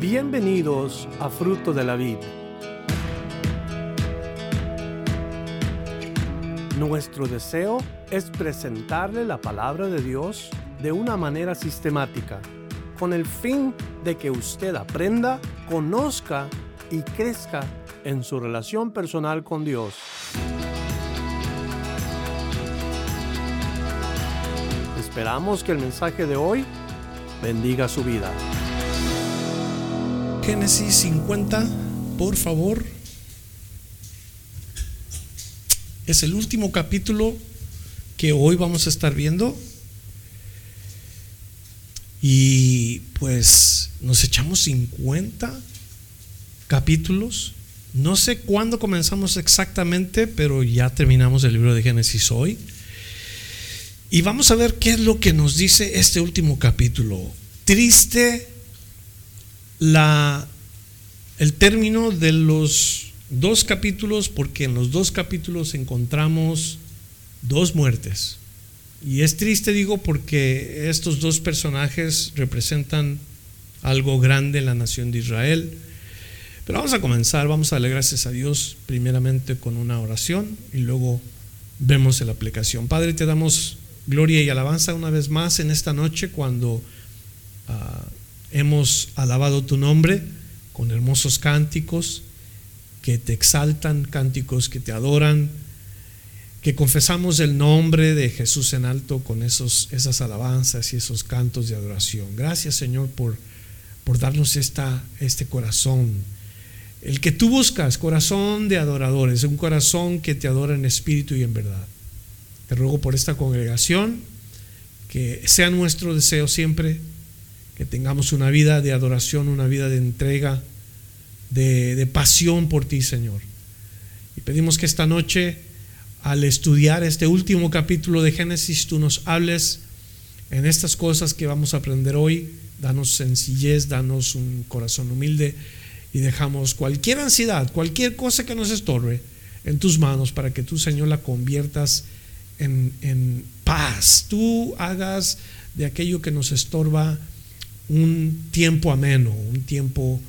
Bienvenidos a Fruto de la Vid. Nuestro deseo es presentarle la palabra de Dios de una manera sistemática, con el fin de que usted aprenda, conozca y crezca en su relación personal con Dios. Esperamos que el mensaje de hoy bendiga su vida. Génesis 50, por favor. Es el último capítulo que hoy vamos a estar viendo. Y pues nos echamos 50 capítulos. No sé cuándo comenzamos exactamente, pero ya terminamos el libro de Génesis hoy. Y vamos a ver qué es lo que nos dice este último capítulo. Triste la, el término de los dos capítulos, porque en los dos capítulos encontramos dos muertes. Y es triste, digo, porque estos dos personajes representan algo grande en la nación de Israel. Pero vamos a comenzar, vamos a darle gracias a Dios primeramente con una oración y luego vemos la aplicación. Padre, te damos gloria y alabanza una vez más en esta noche cuando uh, hemos alabado tu nombre con hermosos cánticos que te exaltan, cánticos que te adoran, que confesamos el nombre de Jesús en alto con esos, esas alabanzas y esos cantos de adoración. Gracias Señor por, por darnos esta, este corazón. El que tú buscas, corazón de adoradores, un corazón que te adora en espíritu y en verdad. Te ruego por esta congregación que sea nuestro deseo siempre que tengamos una vida de adoración, una vida de entrega, de, de, pasión por ti, Señor. Y pedimos que esta noche, al estudiar este último capítulo de Génesis, tú nos hables en estas cosas que vamos a aprender hoy. Danos sencillez, danos un corazón humilde y dejamos cualquier ansiedad, cualquier cosa que nos estorbe en tus manos para que tú, Señor, la conviertas en, en, paz. Tú hagas de aquello que nos estorba un tiempo ameno, un tiempo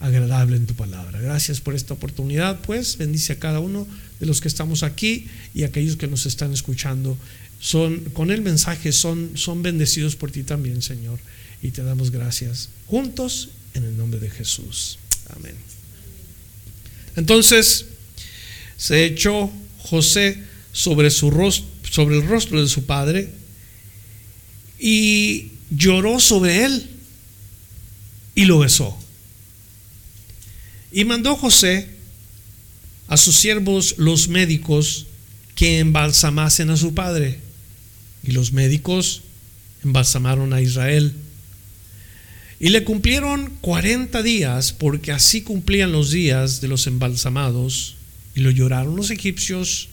agradable en tu palabra. Gracias por esta oportunidad, pues bendice a cada uno de los que estamos aquí y a aquellos que nos están escuchando. Son con el mensaje son son bendecidos por ti también, Señor, y te damos gracias juntos en el nombre de Jesús. Amén. Entonces se echó José sobre su rostro sobre el rostro de su padre y lloró sobre él y lo besó. Y mandó José a sus siervos los médicos que embalsamasen a su padre. Y los médicos embalsamaron a Israel. Y le cumplieron 40 días, porque así cumplían los días de los embalsamados, y lo lloraron los egipcios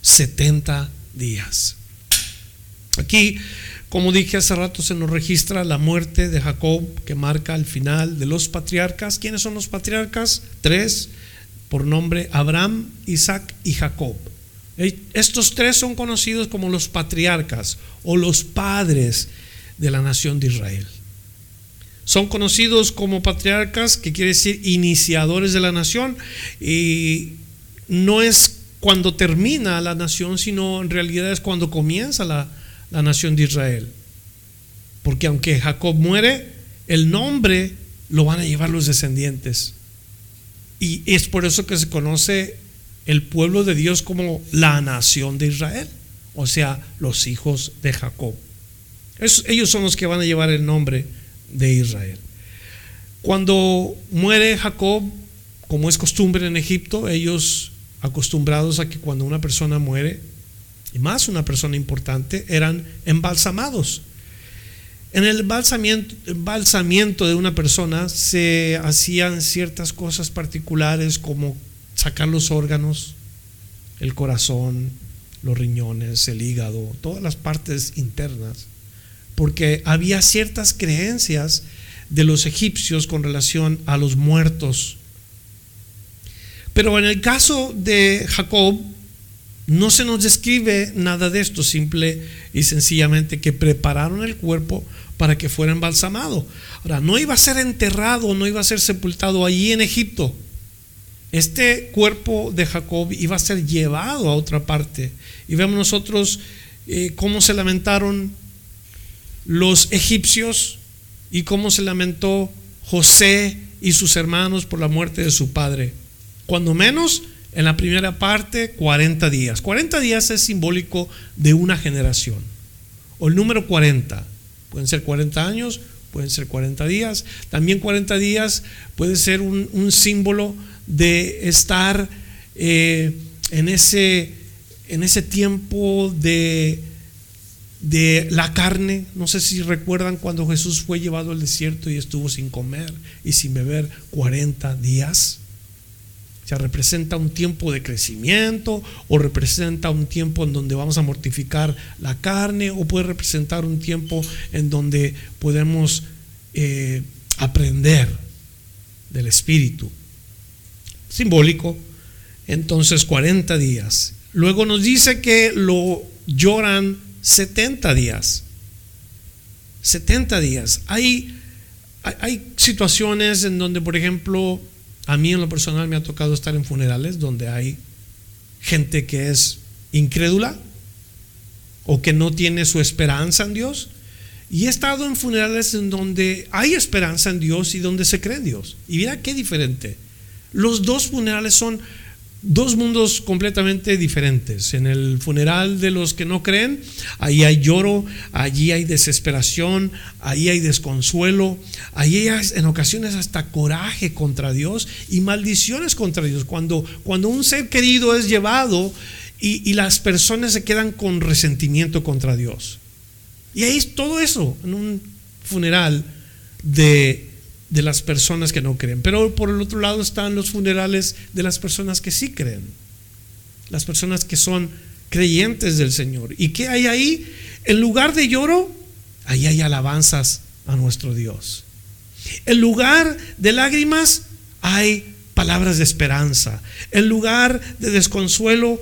70 días. Aquí, como dije hace rato, se nos registra la muerte de Jacob que marca el final de los patriarcas. ¿Quiénes son los patriarcas? Tres, por nombre Abraham, Isaac y Jacob. Estos tres son conocidos como los patriarcas o los padres de la nación de Israel. Son conocidos como patriarcas, que quiere decir iniciadores de la nación, y no es cuando termina la nación, sino en realidad es cuando comienza la, la nación de Israel. Porque aunque Jacob muere, el nombre lo van a llevar los descendientes. Y es por eso que se conoce el pueblo de Dios como la nación de Israel, o sea, los hijos de Jacob. Ellos son los que van a llevar el nombre de Israel. Cuando muere Jacob, como es costumbre en Egipto, ellos acostumbrados a que cuando una persona muere, y más una persona importante, eran embalsamados. En el embalsamiento, de una persona se hacían ciertas cosas particulares como sacar los órganos, el corazón, los riñones, el hígado, todas las partes internas, porque había ciertas creencias de los egipcios con relación a los muertos pero en el caso de Jacob, no se nos describe nada de esto, simple y sencillamente que prepararon el cuerpo para que fuera embalsamado. Ahora, no iba a ser enterrado, no iba a ser sepultado allí en Egipto. Este cuerpo de Jacob iba a ser llevado a otra parte. Y vemos nosotros eh, cómo se lamentaron los egipcios y cómo se lamentó José y sus hermanos por la muerte de su padre. Cuando menos, en la primera parte, 40 días. 40 días es simbólico de una generación. O el número 40. Pueden ser 40 años, pueden ser 40 días. También 40 días puede ser un, símbolo de estar eh, en, ese, en ese tiempo de de la carne. No sé si recuerdan cuando Jesús fue llevado al desierto y estuvo sin comer y sin beber 40 días. O sea, representa un tiempo de crecimiento o representa un tiempo en donde vamos a mortificar la carne o puede representar un tiempo en donde podemos eh, aprender del Espíritu. Simbólico. Entonces 40 días. Luego nos dice que lo lloran 70 días. 70 días. Hay, hay, situaciones en donde, por ejemplo, a mí en lo personal me ha tocado estar en funerales donde hay gente que es incrédula o que no tiene su esperanza en Dios. Y he estado en funerales en donde hay esperanza en Dios y donde se cree en Dios. Y mira qué diferente. Los dos funerales son dos mundos completamente diferentes. En el funeral de los que no creen, ahí hay lloro, allí hay desesperación, ahí hay desconsuelo, ahí hay en ocasiones hasta coraje contra Dios y maldiciones contra Dios. Cuando, cuando un ser querido es llevado y, y las personas se quedan con resentimiento contra Dios. Y ahí es todo eso en un funeral de de las personas que no creen. Pero por el otro lado están los funerales de las personas que sí creen. Las personas que son creyentes del Señor. ¿Y qué hay ahí? En lugar de lloro, ahí hay alabanzas a nuestro Dios. En lugar de lágrimas, hay palabras de esperanza. En lugar de desconsuelo,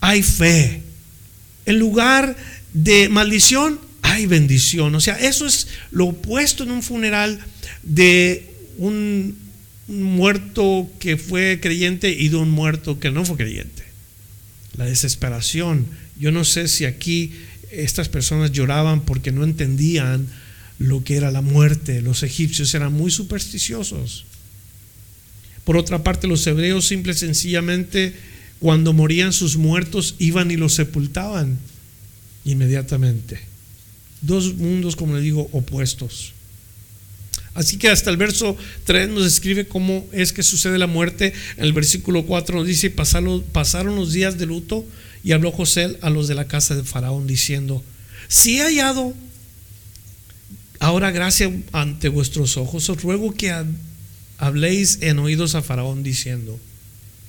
hay fe. En lugar de maldición, hay bendición. O sea, eso es lo opuesto en un funeral de un muerto que fue creyente y de un muerto que no fue creyente. La desesperación. Yo no sé si aquí estas personas lloraban porque no entendían lo que era la muerte. Los egipcios eran muy supersticiosos. Por otra parte, los hebreos simple y sencillamente cuando morían sus muertos iban y los sepultaban inmediatamente. Dos mundos, como le digo, opuestos. Así que hasta el verso 3 nos describe cómo es que sucede la muerte. En el versículo 4 nos dice, pasaron, los días de luto y habló José a los de la casa de Faraón diciendo, si he hallado ahora gracia ante vuestros ojos, os ruego que habléis en oídos a Faraón diciendo,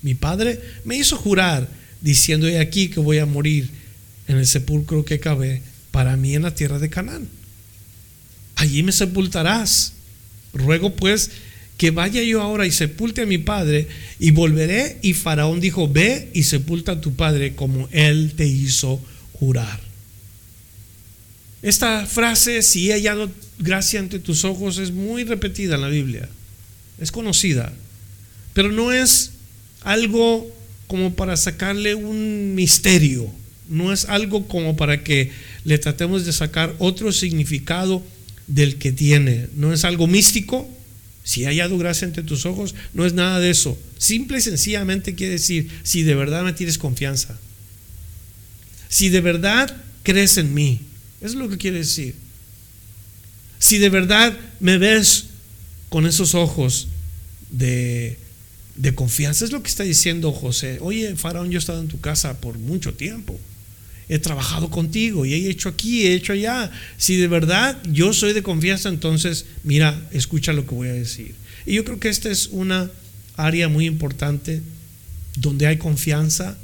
mi padre me hizo jurar diciendo, he aquí que voy a morir en el sepulcro que cabe para mí en la tierra de Canaán. Allí me sepultarás Ruego pues que vaya yo ahora y sepulte a mi padre y volveré. Y Faraón dijo, ve y sepulta a tu padre como él te hizo jurar. Esta frase, si he hallado gracia ante tus ojos, es muy repetida en la Biblia. Es conocida. Pero no es algo como para sacarle un misterio. No es algo como para que le tratemos de sacar otro significado del que tiene. No es algo místico. Si hay hallado gracia entre tus ojos, no es nada de eso. Simple y sencillamente quiere decir, si de verdad me tienes confianza. Si de verdad crees en mí. Eso es lo que quiere decir. Si de verdad me ves con esos ojos de, de confianza. Es lo que está diciendo José. Oye, Faraón, yo he estado en tu casa por mucho tiempo he trabajado contigo y he hecho aquí, he hecho allá. Si de verdad yo soy de confianza, entonces mira, escucha lo que voy a decir. Y yo creo que esta es una área muy importante donde hay confianza,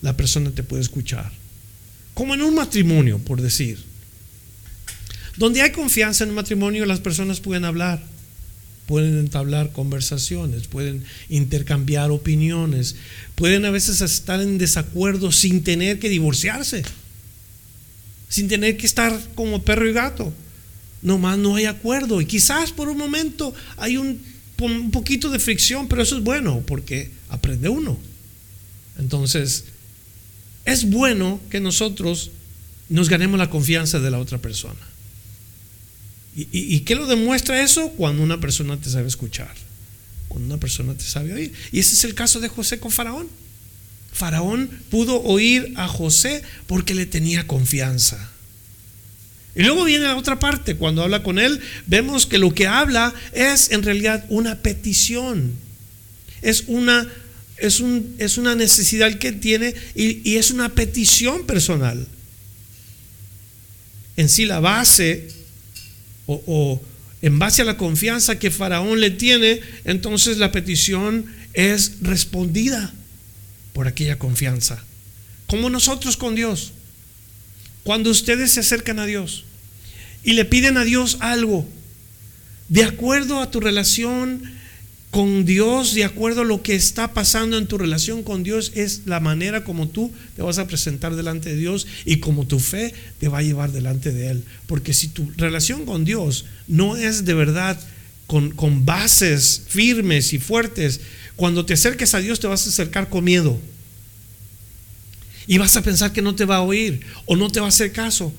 la persona te puede escuchar. Como en un matrimonio, por decir. Donde hay confianza en un matrimonio, las personas pueden hablar pueden entablar conversaciones, pueden intercambiar opiniones, pueden a veces estar en desacuerdo sin tener que divorciarse, sin tener que estar como perro y gato. nomás no hay acuerdo. Y quizás por un momento hay un, un poquito de fricción, pero eso es bueno porque aprende uno. Entonces, es bueno que nosotros nos ganemos la confianza de la otra persona. ¿Y, qué lo demuestra eso? Cuando una persona te sabe escuchar, cuando una persona te sabe oír. Y ese es el caso de José con Faraón. Faraón pudo oír a José porque le tenía confianza. Y luego viene la otra parte, cuando habla con él, vemos que lo que habla es en realidad una petición. Es una, es un, es una necesidad que tiene y es una petición personal. En sí la base o, en base a la confianza que Faraón le tiene, entonces la petición es respondida por aquella confianza. Como nosotros con Dios. Cuando ustedes se acercan a Dios y le piden a Dios algo, de acuerdo a tu relación con Dios, de acuerdo a lo que está pasando en tu relación con Dios, es la manera como tú te vas a presentar delante de Dios y como tu fe te va a llevar delante de Él. Porque si tu relación con Dios no es de verdad con, con bases firmes y fuertes, cuando te acerques a Dios te vas a acercar con miedo. Y vas a pensar que no te va a oír o no te va a hacer caso.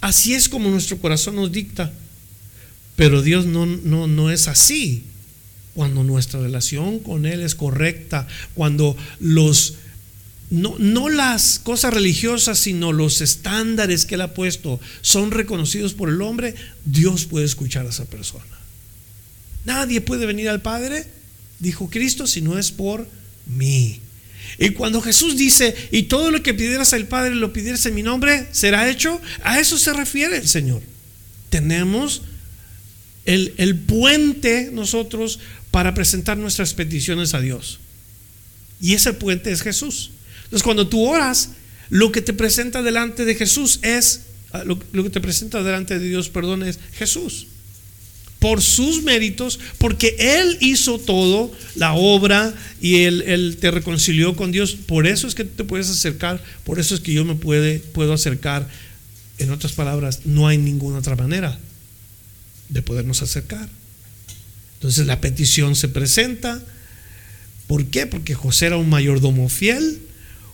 Así es como nuestro corazón nos dicta. Pero Dios no, no, no es así cuando nuestra relación con Él es correcta, cuando los, no, no, las cosas religiosas, sino los estándares que Él ha puesto son reconocidos por el hombre, Dios puede escuchar a esa persona. Nadie puede venir al Padre, dijo Cristo, si no es por mí. Y cuando Jesús dice, y todo lo que pidieras al Padre lo pidieras en mi nombre, será hecho, a eso se refiere el Señor. Tenemos el, el puente nosotros para presentar nuestras peticiones a Dios. Y ese puente es Jesús. Entonces, cuando tú oras, lo que te presenta delante de Jesús es, ah, lo, que te presenta delante de Dios, perdón, es Jesús. Por sus méritos, porque Él hizo todo, la obra, y Él, él, te reconcilió con Dios. Por eso es que te puedes acercar, por eso es que yo me puede, puedo acercar. En otras palabras, no hay ninguna otra manera de podernos acercar. Entonces la petición se presenta. ¿Por qué? Porque José era un mayordomo fiel,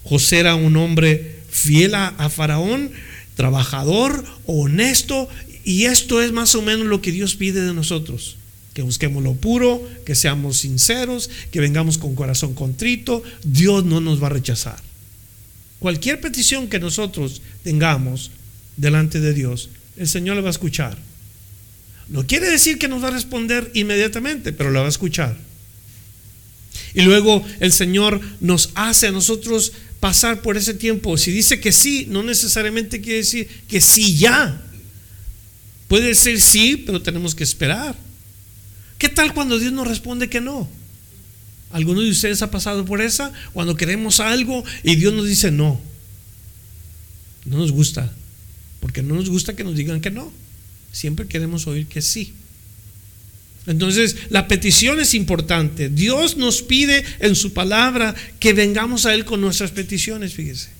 José era un hombre fiel a, Faraón, trabajador, honesto, y esto es más o menos lo que Dios pide de nosotros. Que busquemos lo puro, que seamos sinceros, que vengamos con corazón contrito. Dios no nos va a rechazar. Cualquier petición que nosotros tengamos delante de Dios, el Señor le va a escuchar. No quiere decir que nos va a responder inmediatamente, pero la va a escuchar. Y luego el Señor nos hace a nosotros pasar por ese tiempo. Si dice que sí, no necesariamente quiere decir que sí ya. Puede decir sí, pero tenemos que esperar. ¿Qué tal cuando Dios nos responde que no? ¿Alguno de ustedes ha pasado por esa? Cuando queremos algo y Dios nos dice no. No nos gusta. Porque no nos gusta que nos digan que no. Siempre queremos oír que sí. Entonces, la petición es importante. Dios nos pide en su palabra que vengamos a Él con nuestras peticiones, fíjese.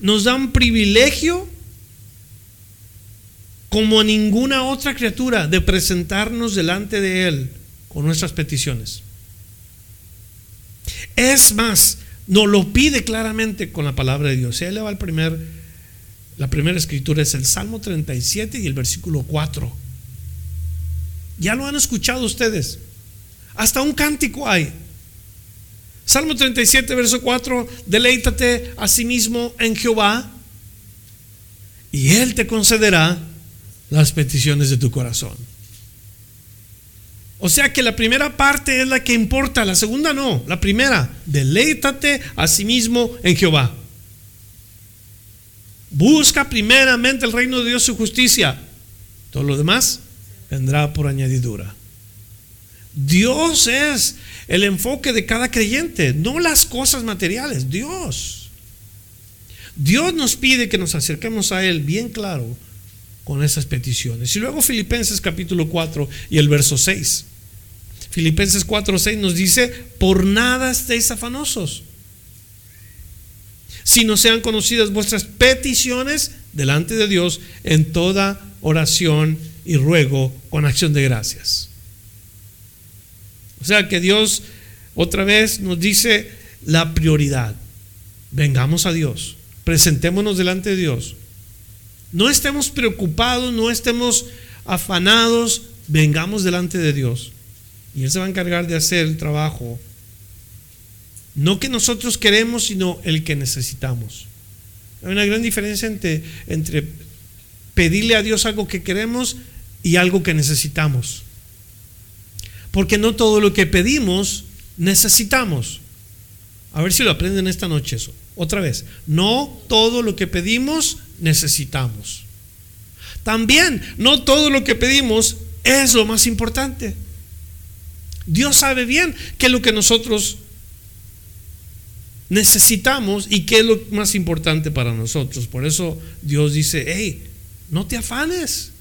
Nos da un privilegio como ninguna otra criatura de presentarnos delante de Él con nuestras peticiones. Es más, nos lo pide claramente con la palabra de Dios. Él le va al primer la primera escritura es el Salmo 37 y el versículo 4. Ya lo han escuchado ustedes. Hasta un cántico hay. Salmo 37, verso 4, deleítate a sí mismo en Jehová y Él te concederá las peticiones de tu corazón. O sea que la primera parte es la que importa, la segunda no. La primera, deleítate a sí mismo en Jehová. Busca primeramente el reino de Dios y su justicia. Todo lo demás vendrá por añadidura. Dios es el enfoque de cada creyente, no las cosas materiales, Dios. Dios nos pide que nos acerquemos a Él bien claro con esas peticiones. Y luego Filipenses capítulo 4 y el verso 6. Filipenses 4, 6 nos dice, por nada estéis afanosos si no sean conocidas vuestras peticiones delante de Dios en toda oración y ruego con acción de gracias. O sea que Dios otra vez nos dice la prioridad. Vengamos a Dios, presentémonos delante de Dios. No estemos preocupados, no estemos afanados, vengamos delante de Dios. Y Él se va a encargar de hacer el trabajo. No que nosotros queremos, sino el que necesitamos. Hay una gran diferencia entre, entre pedirle a Dios algo que queremos y algo que necesitamos. Porque no todo lo que pedimos necesitamos. A ver si lo aprenden esta noche eso. Otra vez, no todo lo que pedimos necesitamos. También, no todo lo que pedimos es lo más importante. Dios sabe bien qué es lo que nosotros necesitamos y qué es lo más importante para nosotros. Por eso Dios dice, hey, no te afanes.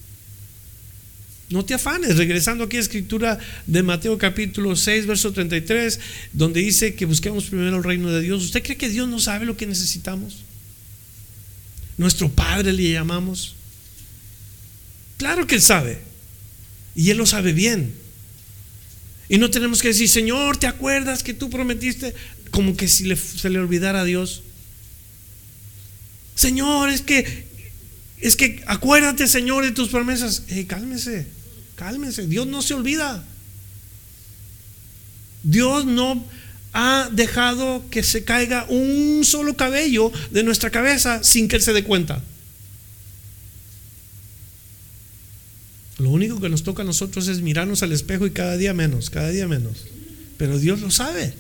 No te afanes. Regresando aquí a la escritura de Mateo capítulo 6, verso 33, donde dice que busquemos primero el reino de Dios. ¿Usted cree que Dios no sabe lo que necesitamos? Nuestro Padre le llamamos. Claro que Él sabe. Y Él lo sabe bien. Y no tenemos que decir, Señor, ¿te acuerdas que tú prometiste? Como que si se le olvidara a Dios. Señor, es que, es que acuérdate, Señor, de tus promesas. cálmese, cálmese. Dios no se olvida. Dios no ha dejado que se caiga un solo cabello de nuestra cabeza sin que Él se dé cuenta. Lo único que nos toca a nosotros es mirarnos al espejo y cada día menos, cada día menos. Pero Dios lo sabe.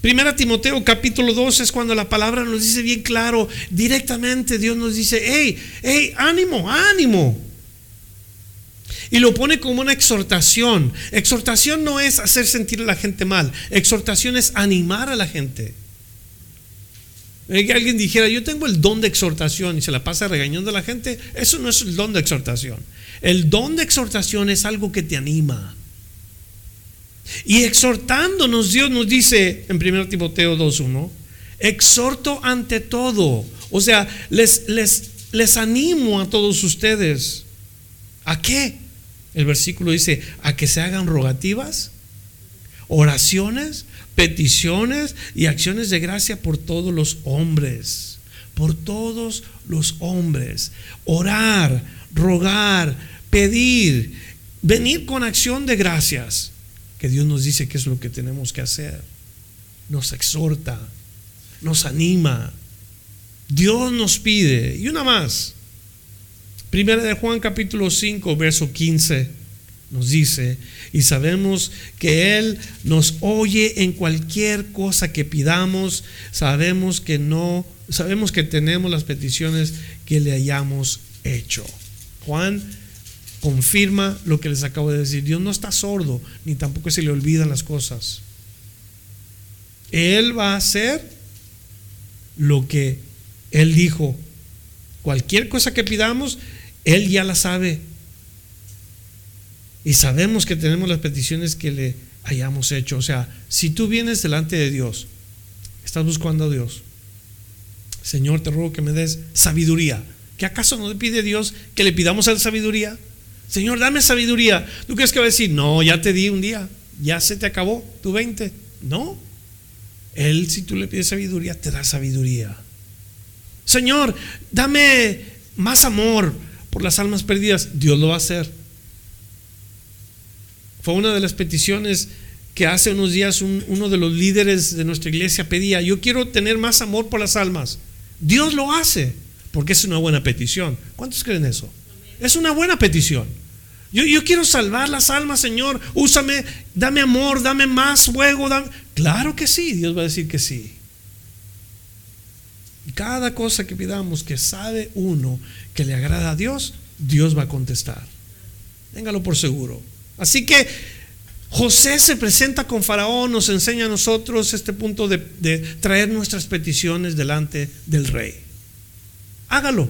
Primera Timoteo capítulo 2 es cuando la palabra nos dice bien claro, directamente Dios nos dice, hey, hey, ánimo, ánimo. Y lo pone como una exhortación. Exhortación no es hacer sentir a la gente mal, exhortación es animar a la gente. Que alguien dijera, yo tengo el don de exhortación y se la pasa regañando a la gente, eso no es el don de exhortación. El don de exhortación es algo que te anima. Y exhortándonos, Dios nos dice en 1 Timoteo 2.1, exhorto ante todo. O sea, les, les, les animo a todos ustedes. ¿A qué? El versículo dice, a que se hagan rogativas, oraciones, peticiones y acciones de gracia por todos los hombres, por todos los hombres. Orar, rogar, pedir, venir con acción de gracias, que Dios nos dice que es lo que tenemos que hacer. Nos exhorta, nos anima. Dios nos pide. Y una más. Primera de Juan capítulo 5, verso 15 nos dice, y sabemos que Él nos oye en cualquier cosa que pidamos, sabemos que no, sabemos que tenemos las peticiones que le hayamos hecho. Juan confirma lo que les acabo de decir, Dios no está sordo, ni tampoco se le olvidan las cosas. Él va a hacer lo que Él dijo. Cualquier cosa que pidamos, Él ya la sabe y sabemos que tenemos las peticiones que le hayamos hecho. O sea, si tú vienes delante de Dios, estás buscando a Dios. Señor, te ruego que me des sabiduría. ¿Qué acaso no le pide Dios que le pidamos a sabiduría? Señor, dame sabiduría. ¿Tú crees que va a decir, no, ya te di un día, ya se te acabó tu 20? No. Él, si tú le pides sabiduría, te da sabiduría. Señor, dame más amor por las almas perdidas. Dios lo va a hacer. Fue una de las peticiones que hace unos días uno de los líderes de nuestra iglesia pedía, yo quiero tener más amor por las almas. Dios lo hace, porque es una buena petición. ¿Cuántos creen eso? Es una buena petición. Yo, quiero salvar las almas, Señor. Úsame, dame amor, dame más fuego. Claro que sí, Dios va a decir que sí. Cada cosa que pidamos que sabe uno que le agrada a Dios, Dios va a contestar. Téngalo por seguro. Así que José se presenta con Faraón, nos enseña a nosotros este punto de, traer nuestras peticiones delante del rey. Hágalo.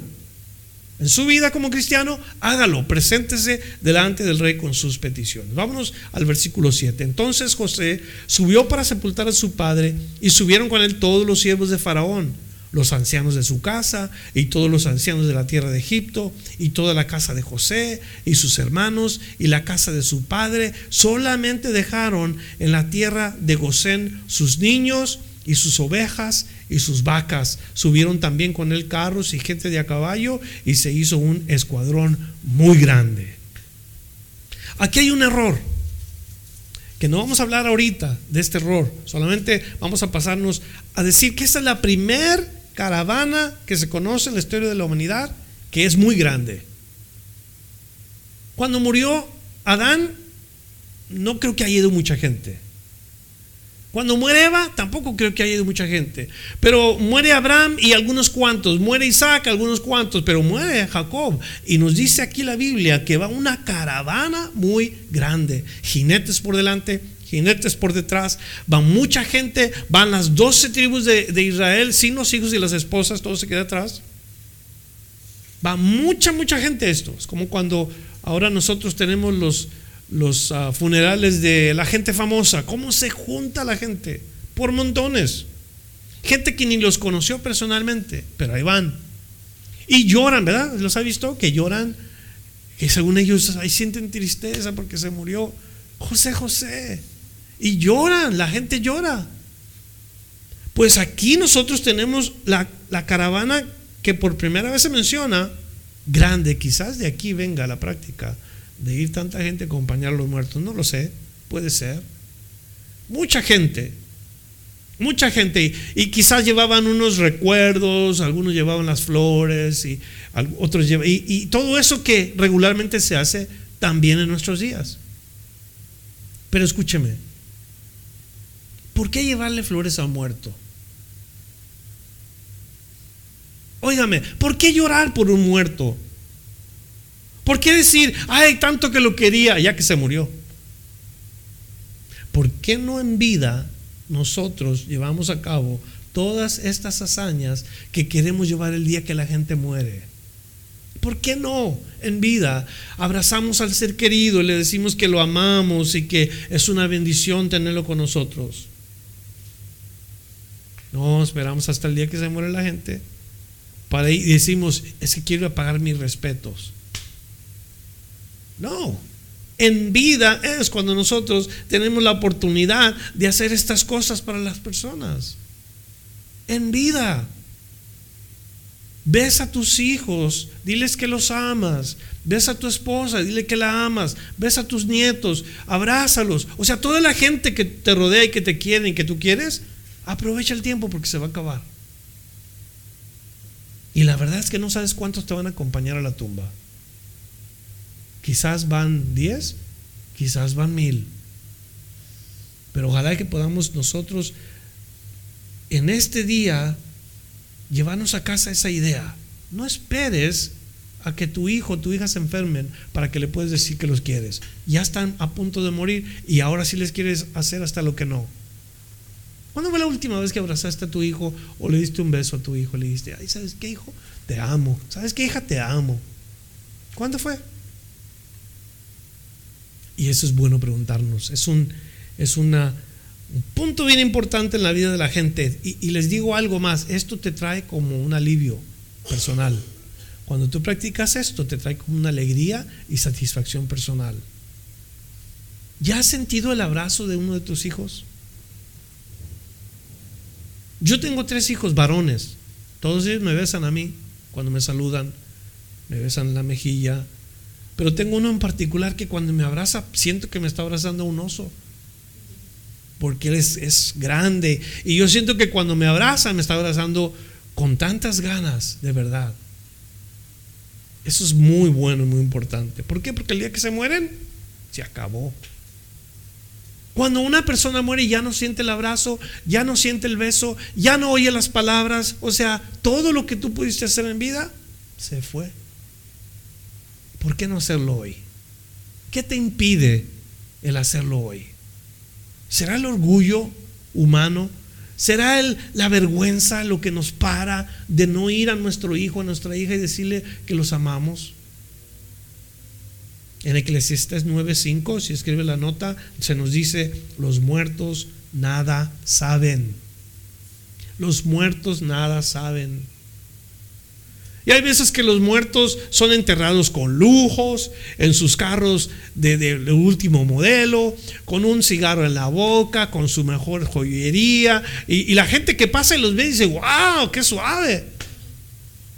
En su vida como cristiano, hágalo, preséntese delante del rey con sus peticiones. Vámonos al versículo 7. Entonces José subió para sepultar a su padre y subieron con él todos los siervos de Faraón, los ancianos de su casa y todos los ancianos de la tierra de Egipto y toda la casa de José y sus hermanos y la casa de su padre. Solamente dejaron en la tierra de Gosén sus niños y sus ovejas y sus vacas. Subieron también con él carros y gente de a caballo y se hizo un escuadrón muy grande. Aquí hay un error que no vamos a hablar ahorita de este error, solamente vamos a pasarnos a decir que esta es la primer caravana que se conoce en la historia de la humanidad, que es muy grande. Cuando murió Adán, no creo que haya ido mucha gente. Cuando muere Eva, tampoco creo que haya ido mucha gente. Pero muere Abraham y algunos cuantos. Muere Isaac, algunos cuantos. Pero muere Jacob. Y nos dice aquí la Biblia que va una caravana muy grande. Jinetes por delante, jinetes por detrás. Va mucha gente. Van las doce tribus de, de Israel, sin los hijos y las esposas. Todo se queda atrás. Va mucha, mucha gente esto. Es como cuando ahora nosotros tenemos los los ah, funerales de la gente famosa, cómo se junta la gente, por montones. Gente que ni los conoció personalmente, pero ahí van. Y lloran, ¿verdad? ¿Los ha visto? Que lloran, que según ellos ahí sienten tristeza porque se murió José José. Y lloran, la gente llora. Pues aquí nosotros tenemos la, la caravana que por primera vez se menciona, grande, quizás de aquí venga la práctica de ir tanta gente a acompañar a los muertos? No lo sé, puede ser. Mucha gente, mucha gente. Y, quizás llevaban unos recuerdos, algunos llevaban las flores y otros llevan... Y, y todo eso que regularmente se hace también en nuestros días. Pero escúcheme, ¿por qué llevarle flores a un muerto? Óigame, ¿por qué llorar por un muerto? ¿Por qué decir, ay, tanto que lo quería, ya que se murió? ¿Por qué no en vida nosotros llevamos a cabo todas estas hazañas que queremos llevar el día que la gente muere? ¿Por qué no? En vida abrazamos al ser querido, le decimos que lo amamos y que es una bendición tenerlo con nosotros. No, esperamos hasta el día que se muere la gente para y decimos, es que quiero pagar mis respetos. No. En vida es cuando nosotros tenemos la oportunidad de hacer estas cosas para las personas. En vida. Ves a tus hijos, diles que los amas. Ves a tu esposa, dile que la amas. Ves a tus nietos, abrázalos. O sea, toda la gente que te rodea y que te quiere y que tú quieres, aprovecha el tiempo porque se va a acabar. Y la verdad es que no sabes cuántos te van a acompañar a la tumba. Quizás van 10, quizás van mil. Pero ojalá que podamos nosotros en este día llevarnos a casa esa idea. No esperes a que tu hijo o tu hija se enfermen para que le puedas decir que los quieres. Ya están a punto de morir y ahora sí les quieres hacer hasta lo que no. ¿Cuándo fue la última vez que abrazaste a tu hijo o le diste un beso a tu hijo? Le diste, ay, ¿sabes qué, hijo? Te amo. ¿Sabes qué, hija? Te amo. ¿Cuándo fue? Y eso es bueno preguntarnos. Es un, es un punto bien importante en la vida de la gente. Y, y les digo algo más, esto te trae como un alivio personal. Cuando tú practicas esto, te trae como una alegría y satisfacción personal. ¿Ya has sentido el abrazo de uno de tus hijos? Yo tengo tres hijos varones. Todos ellos me besan a mí cuando me saludan. Me besan la mejilla, pero tengo uno en particular que cuando me abraza, siento que me está abrazando un oso. Porque él es, es grande. Y yo siento que cuando me abraza, me está abrazando con tantas ganas, de verdad. Eso es muy bueno y muy importante. ¿Por qué? Porque el día que se mueren, se acabó. Cuando una persona muere ya no siente el abrazo, ya no siente el beso, ya no oye las palabras, o sea, todo lo que tú pudiste hacer en vida, se fue. ¿Por qué no hacerlo hoy? ¿Qué te impide el hacerlo hoy? ¿Será el orgullo humano? ¿Será el, la vergüenza lo que nos para de no ir a nuestro hijo, a nuestra hija y decirle que los amamos? En Eclesiastes 9:5, si escribe la nota, se nos dice, los muertos nada saben. Los muertos nada saben. Y hay veces que los muertos son enterrados con lujos, en sus carros de, último modelo, con un cigarro en la boca, con su mejor joyería. Y, y, la gente que pasa y los ve dice, wow, qué suave.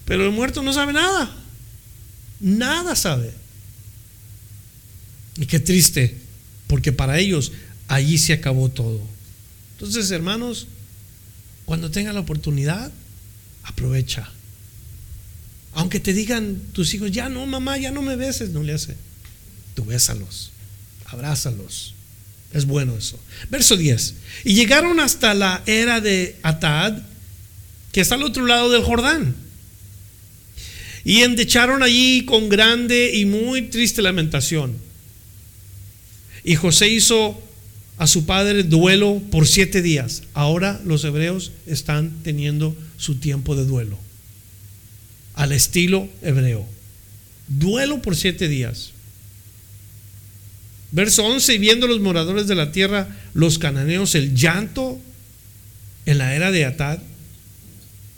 Pero el muerto no sabe nada. Nada sabe. Y qué triste, porque para ellos allí se acabó todo. Entonces, hermanos, cuando tenga la oportunidad, aprovecha. Aunque te digan tus hijos, ya no, mamá, ya no me beses, no le hace. Tú bésalos, abrázalos. Es bueno eso. Verso 10. Y llegaron hasta la era de Atad, que está al otro lado del Jordán. Y endecharon allí con grande y muy triste lamentación. Y José hizo a su padre duelo por siete días. Ahora los hebreos están teniendo su tiempo de duelo al estilo hebreo. Duelo por siete días. Verso 11, y viendo los moradores de la tierra, los cananeos, el llanto en la era de Atad,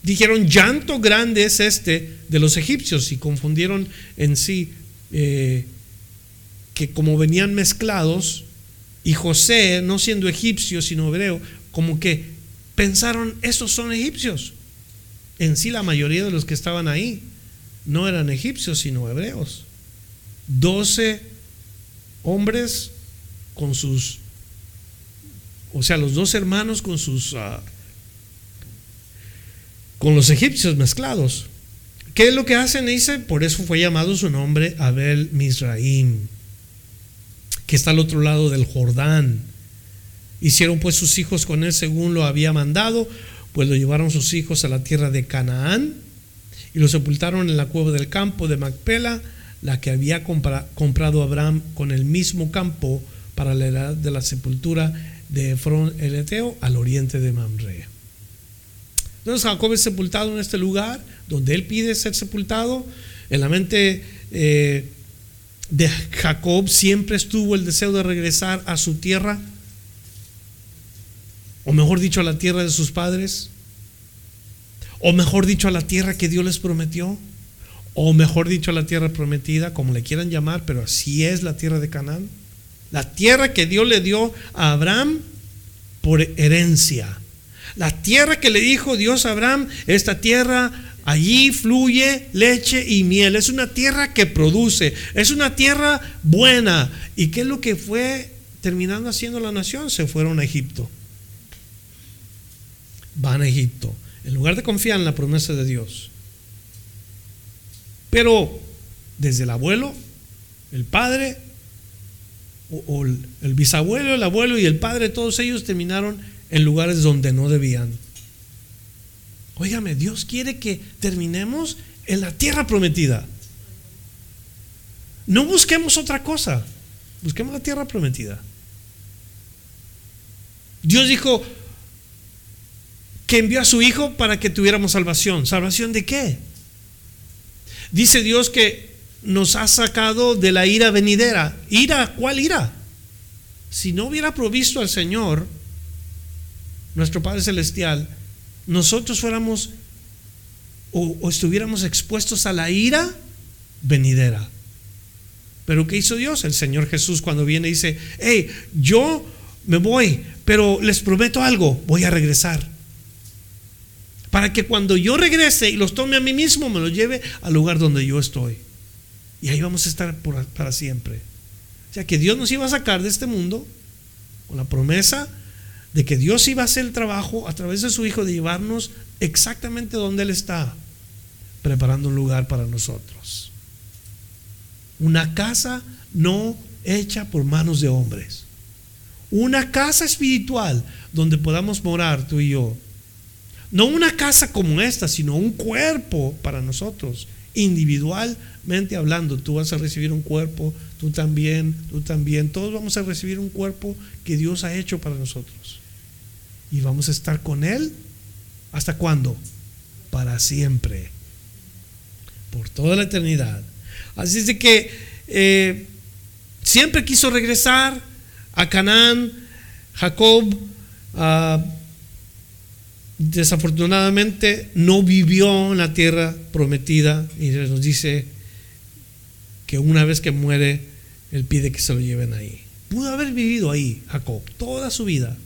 dijeron, llanto grande es este de los egipcios, y confundieron en sí eh, que como venían mezclados, y José, no siendo egipcio, sino hebreo, como que pensaron, estos son egipcios en sí la mayoría de los que estaban ahí no eran egipcios, sino hebreos. Doce hombres con sus, o sea, los dos hermanos con sus, ah, con los egipcios mezclados. ¿Qué es lo que hacen? Dice, por eso fue llamado su nombre Abel Misraim, que está al otro lado del Jordán. Hicieron pues sus hijos con él según lo había mandado, pues lo llevaron sus hijos a la tierra de Canaán y lo sepultaron en la cueva del campo de Macpela, la que había comprado Abraham con el mismo campo para la edad de la sepultura de Efrón el Eteo al oriente de Mamre. Entonces Jacob es sepultado en este lugar donde él pide ser sepultado. En la mente eh, de Jacob siempre estuvo el deseo de regresar a su tierra o mejor dicho, a la tierra de sus padres, o mejor dicho, a la tierra que Dios les prometió, o mejor dicho, a la tierra prometida, como le quieran llamar, pero así es la tierra de Canaán. La tierra que Dios le dio a Abraham por herencia. La tierra que le dijo Dios a Abraham, esta tierra allí fluye leche y miel. Es una tierra que produce, es una tierra buena. ¿Y qué es lo que fue terminando haciendo la nación? Se fueron a Egipto van a Egipto, en lugar de confiar en la promesa de Dios. Pero desde el abuelo, el padre, o, el, bisabuelo, el abuelo y el padre, todos ellos terminaron en lugares donde no debían. Óigame, Dios quiere que terminemos en la tierra prometida. No busquemos otra cosa, busquemos la tierra prometida. Dios dijo, envió a su Hijo para que tuviéramos salvación. ¿Salvación de qué? Dice Dios que nos ha sacado de la ira venidera. ¿Ira? ¿Cuál ira? Si no hubiera provisto al Señor, nuestro Padre Celestial, nosotros fuéramos o, o estuviéramos expuestos a la ira venidera. Pero ¿qué hizo Dios? El Señor Jesús cuando viene dice, hey, yo me voy, pero les prometo algo, voy a regresar para que cuando yo regrese y los tome a mí mismo, me los lleve al lugar donde yo estoy. Y ahí vamos a estar para siempre. O sea que Dios nos iba a sacar de este mundo con la promesa de que Dios iba a hacer el trabajo a través de su Hijo de llevarnos exactamente donde Él está, preparando un lugar para nosotros. Una casa no hecha por manos de hombres. Una casa espiritual donde podamos morar tú y yo no una casa como esta, sino un cuerpo para nosotros, individualmente hablando. Tú vas a recibir un cuerpo, tú también, tú también. Todos vamos a recibir un cuerpo que Dios ha hecho para nosotros. Y vamos a estar con Él. ¿Hasta cuándo? Para siempre. Por toda la eternidad. Así es de que eh, siempre quiso regresar a Canaán, Jacob. a desafortunadamente no vivió en la tierra prometida y nos dice que una vez que muere, él pide que se lo lleven ahí. Pudo haber vivido ahí, Jacob, toda su vida.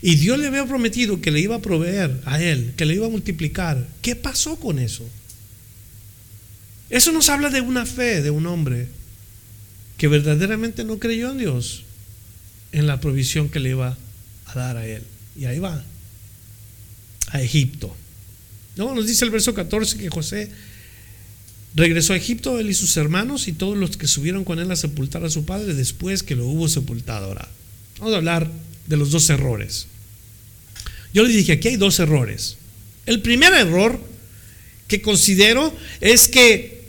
Y Dios le había prometido que le iba a proveer a él, que le iba a multiplicar. ¿Qué pasó con eso? Eso nos habla de una fe de un hombre que verdaderamente no creyó en Dios, en la provisión que le iba a dar a él. Y ahí va, a Egipto. No, nos dice el verso 14 que José regresó a Egipto, él y sus hermanos y todos los que subieron con él a sepultar a su padre después que lo hubo sepultado. Ahora, vamos a hablar de los dos errores. Yo le dije, aquí hay dos errores. El primer error que considero es que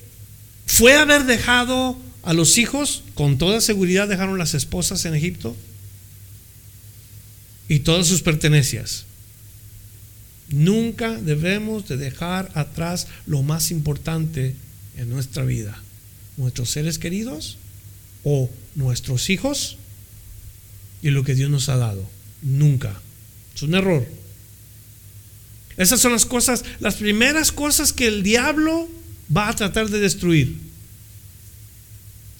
fue haber dejado a los hijos, con toda seguridad dejaron las esposas en Egipto y todas sus pertenencias. Nunca debemos de dejar atrás lo más importante en nuestra vida. Nuestros seres queridos o nuestros hijos y lo que Dios nos ha dado. Nunca. Es un error. Esas son las cosas, las primeras cosas que el diablo va a tratar de destruir.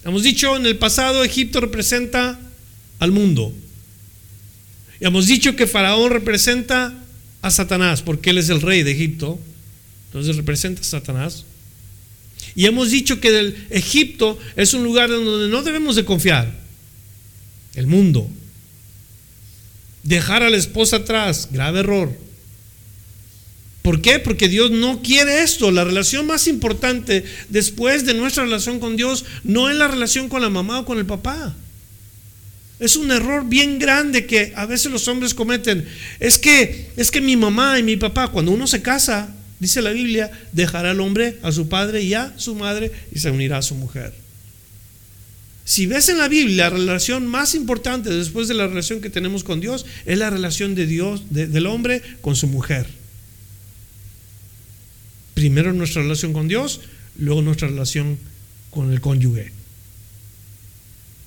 Hemos dicho en el pasado, Egipto representa al mundo. Y hemos dicho que Faraón representa a Satanás, porque él es el rey de Egipto. Entonces representa a Satanás. Y hemos dicho que el Egipto es un lugar donde no debemos de confiar. El mundo. Dejar a la esposa atrás, grave error. ¿Por qué? Porque Dios no quiere esto. La relación más importante después de nuestra relación con Dios no es la relación con la mamá o con el papá. Es un error bien grande que a veces los hombres cometen. Es que es que mi mamá y mi papá cuando uno se casa, dice la Biblia, dejará al hombre a su padre y a su madre y se unirá a su mujer. Si ves en la Biblia, la relación más importante después de la relación que tenemos con Dios es la relación de Dios, del hombre con su mujer. Primero nuestra relación con Dios, luego nuestra relación con el cónyuge.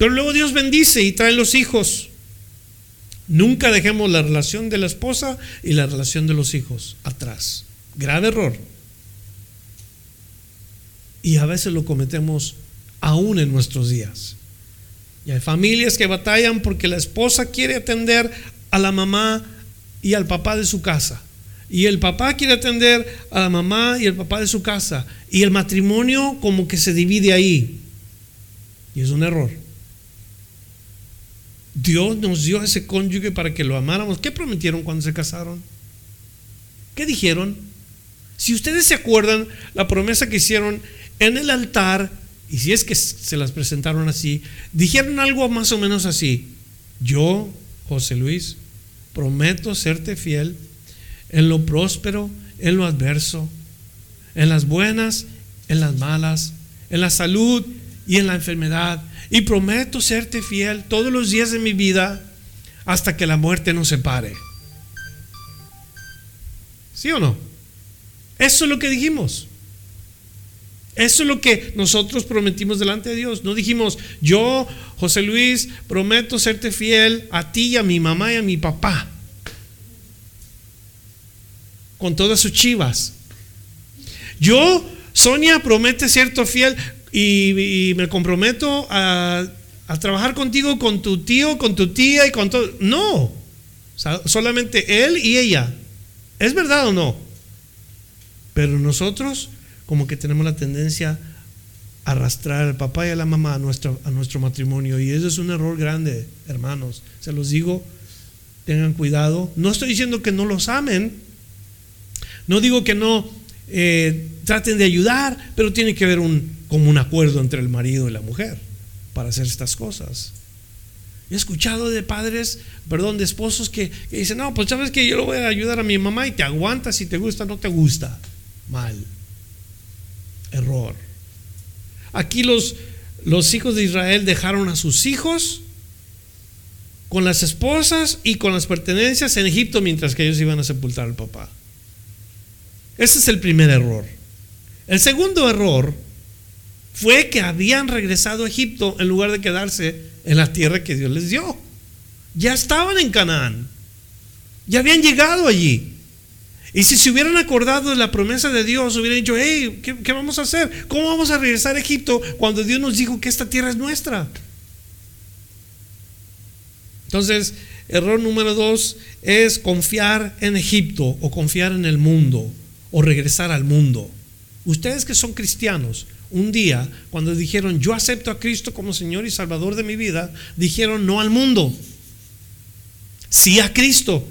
Pero luego Dios bendice y trae los hijos. Nunca dejemos la relación de la esposa y la relación de los hijos atrás. Grave error. Y a veces lo cometemos aún en nuestros días. Y hay familias que batallan porque la esposa quiere atender a la mamá y al papá de su casa. Y el papá quiere atender a la mamá y el papá de su casa. Y el matrimonio como que se divide ahí. Y es un error. Dios nos dio ese cónyuge para que lo amáramos. ¿Qué prometieron cuando se casaron? ¿Qué dijeron? Si ustedes se acuerdan, la promesa que hicieron en el altar y si es que se las presentaron así, dijeron algo más o menos así. Yo, José Luis, prometo serte fiel en lo próspero, en lo adverso, en las buenas, en las malas, en la salud y en la enfermedad. Y prometo serte fiel todos los días de mi vida hasta que la muerte nos separe. ¿Sí o no? Eso es lo que dijimos. Eso es lo que nosotros prometimos delante de Dios. No dijimos, yo, José Luis, prometo serte fiel a ti y a mi mamá y a mi papá. Con todas sus chivas. Yo, Sonia, promete serte fiel y, me comprometo a, a, trabajar contigo, con tu tío, con tu tía y con todo. No. solamente él y ella. ¿Es verdad o no? Pero nosotros como que tenemos la tendencia a arrastrar al papá y a la mamá a nuestro, a nuestro matrimonio. Y eso es un error grande, hermanos. Se los digo, tengan cuidado. No estoy diciendo que no los amen. No digo que no eh, traten de ayudar, pero tiene que haber un, como un acuerdo entre el marido y la mujer para hacer estas cosas. He escuchado de padres, perdón, de esposos que, que dicen, no, pues sabes que yo lo voy a ayudar a mi mamá y te aguantas si te gusta, no te gusta. Mal error. Aquí los, los hijos de Israel dejaron a sus hijos con las esposas y con las pertenencias en Egipto mientras que ellos iban a sepultar al papá. Ese es el primer error. El segundo error fue que habían regresado a Egipto en lugar de quedarse en la tierra que Dios les dio. Ya estaban en Canaán. Ya habían llegado allí. Y si se hubieran acordado de la promesa de Dios, hubieran dicho, hey, ¿qué, ¿qué, vamos a hacer? ¿Cómo vamos a regresar a Egipto cuando Dios nos dijo que esta tierra es nuestra? Entonces, error número dos es confiar en Egipto o confiar en el mundo o regresar al mundo. Ustedes que son cristianos, un día, cuando dijeron, yo acepto a Cristo como Señor y Salvador de mi vida, dijeron no al mundo, sí a Cristo.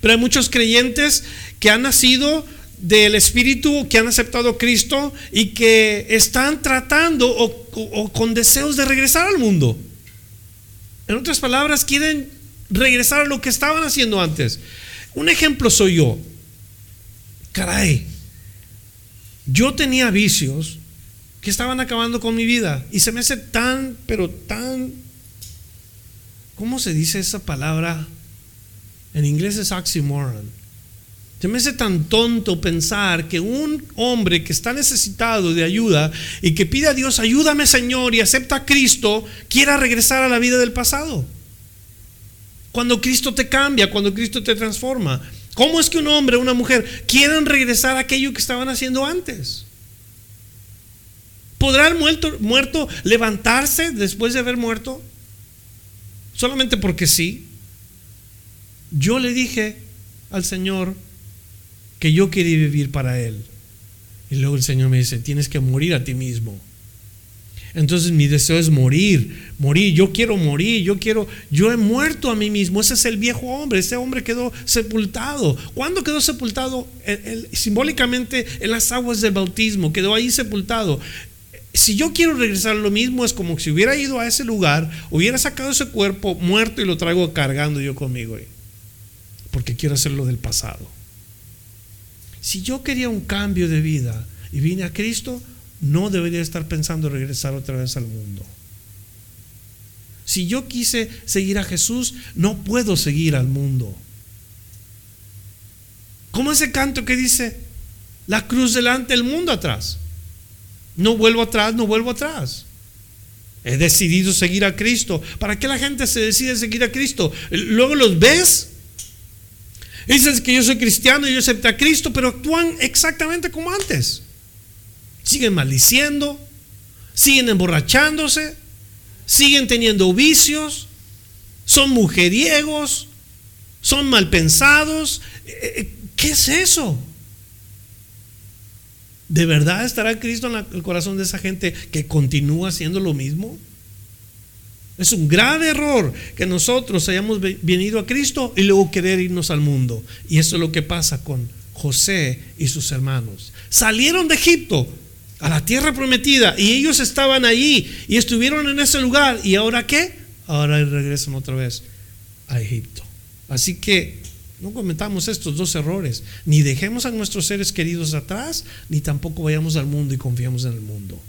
Pero hay muchos creyentes que han nacido del Espíritu, que han aceptado a Cristo y que están tratando o, con deseos de regresar al mundo. En otras palabras, quieren regresar a lo que estaban haciendo antes. Un ejemplo soy yo. Caray, yo tenía vicios que estaban acabando con mi vida y se me hace tan, pero tan, ¿cómo se dice esa palabra? En inglés es oxymoron. Se me hace tan tonto pensar que un hombre que está necesitado de ayuda y que pide a Dios, ayúdame Señor, y acepta a Cristo, quiera regresar a la vida del pasado. Cuando Cristo te cambia, cuando Cristo te transforma. ¿Cómo es que un hombre o una mujer quieren regresar a aquello que estaban haciendo antes? ¿Podrá el muerto, muerto levantarse después de haber muerto? Solamente porque sí. Yo le dije al Señor que yo quería vivir para Él. Y luego el Señor me dice, tienes que morir a ti mismo. Entonces mi deseo es morir, morir, yo quiero morir, yo quiero, yo he muerto a mí mismo, ese es el viejo hombre, ese hombre quedó sepultado. ¿Cuándo quedó sepultado? simbólicamente en las aguas del bautismo, quedó ahí sepultado. Si yo quiero regresar lo mismo, es como si hubiera ido a ese lugar, hubiera sacado ese cuerpo muerto y lo traigo cargando yo conmigo, porque quiero hacerlo del pasado. Si yo quería un cambio de vida y vine a Cristo, no debería estar pensando regresar otra vez al mundo. Si yo quise seguir a Jesús, no puedo seguir al mundo. Como ese canto que dice, la cruz delante, el mundo atrás. No vuelvo atrás, no vuelvo atrás. He decidido seguir a Cristo. ¿Para qué la gente se decide seguir a Cristo? Luego los ves. Dices que yo soy cristiano y yo acepto a Cristo, pero actúan exactamente como antes siguen maldiciendo, siguen emborrachándose, siguen teniendo vicios, son mujeriegos, son mal pensados. Eh, eh, ¿Qué es eso? ¿De verdad estará Cristo en el corazón de esa gente que continúa haciendo lo mismo? Es un grave error que nosotros hayamos venido a Cristo y luego querer irnos al mundo. Y eso es lo que pasa con José y sus hermanos. Salieron de Egipto, a la tierra prometida y ellos estaban allí y estuvieron en ese lugar. ¿Y ahora qué? Ahora regresan otra vez a Egipto. Así que no cometamos estos dos errores. Ni dejemos a nuestros seres queridos atrás, ni tampoco vayamos al mundo y confiamos en el mundo.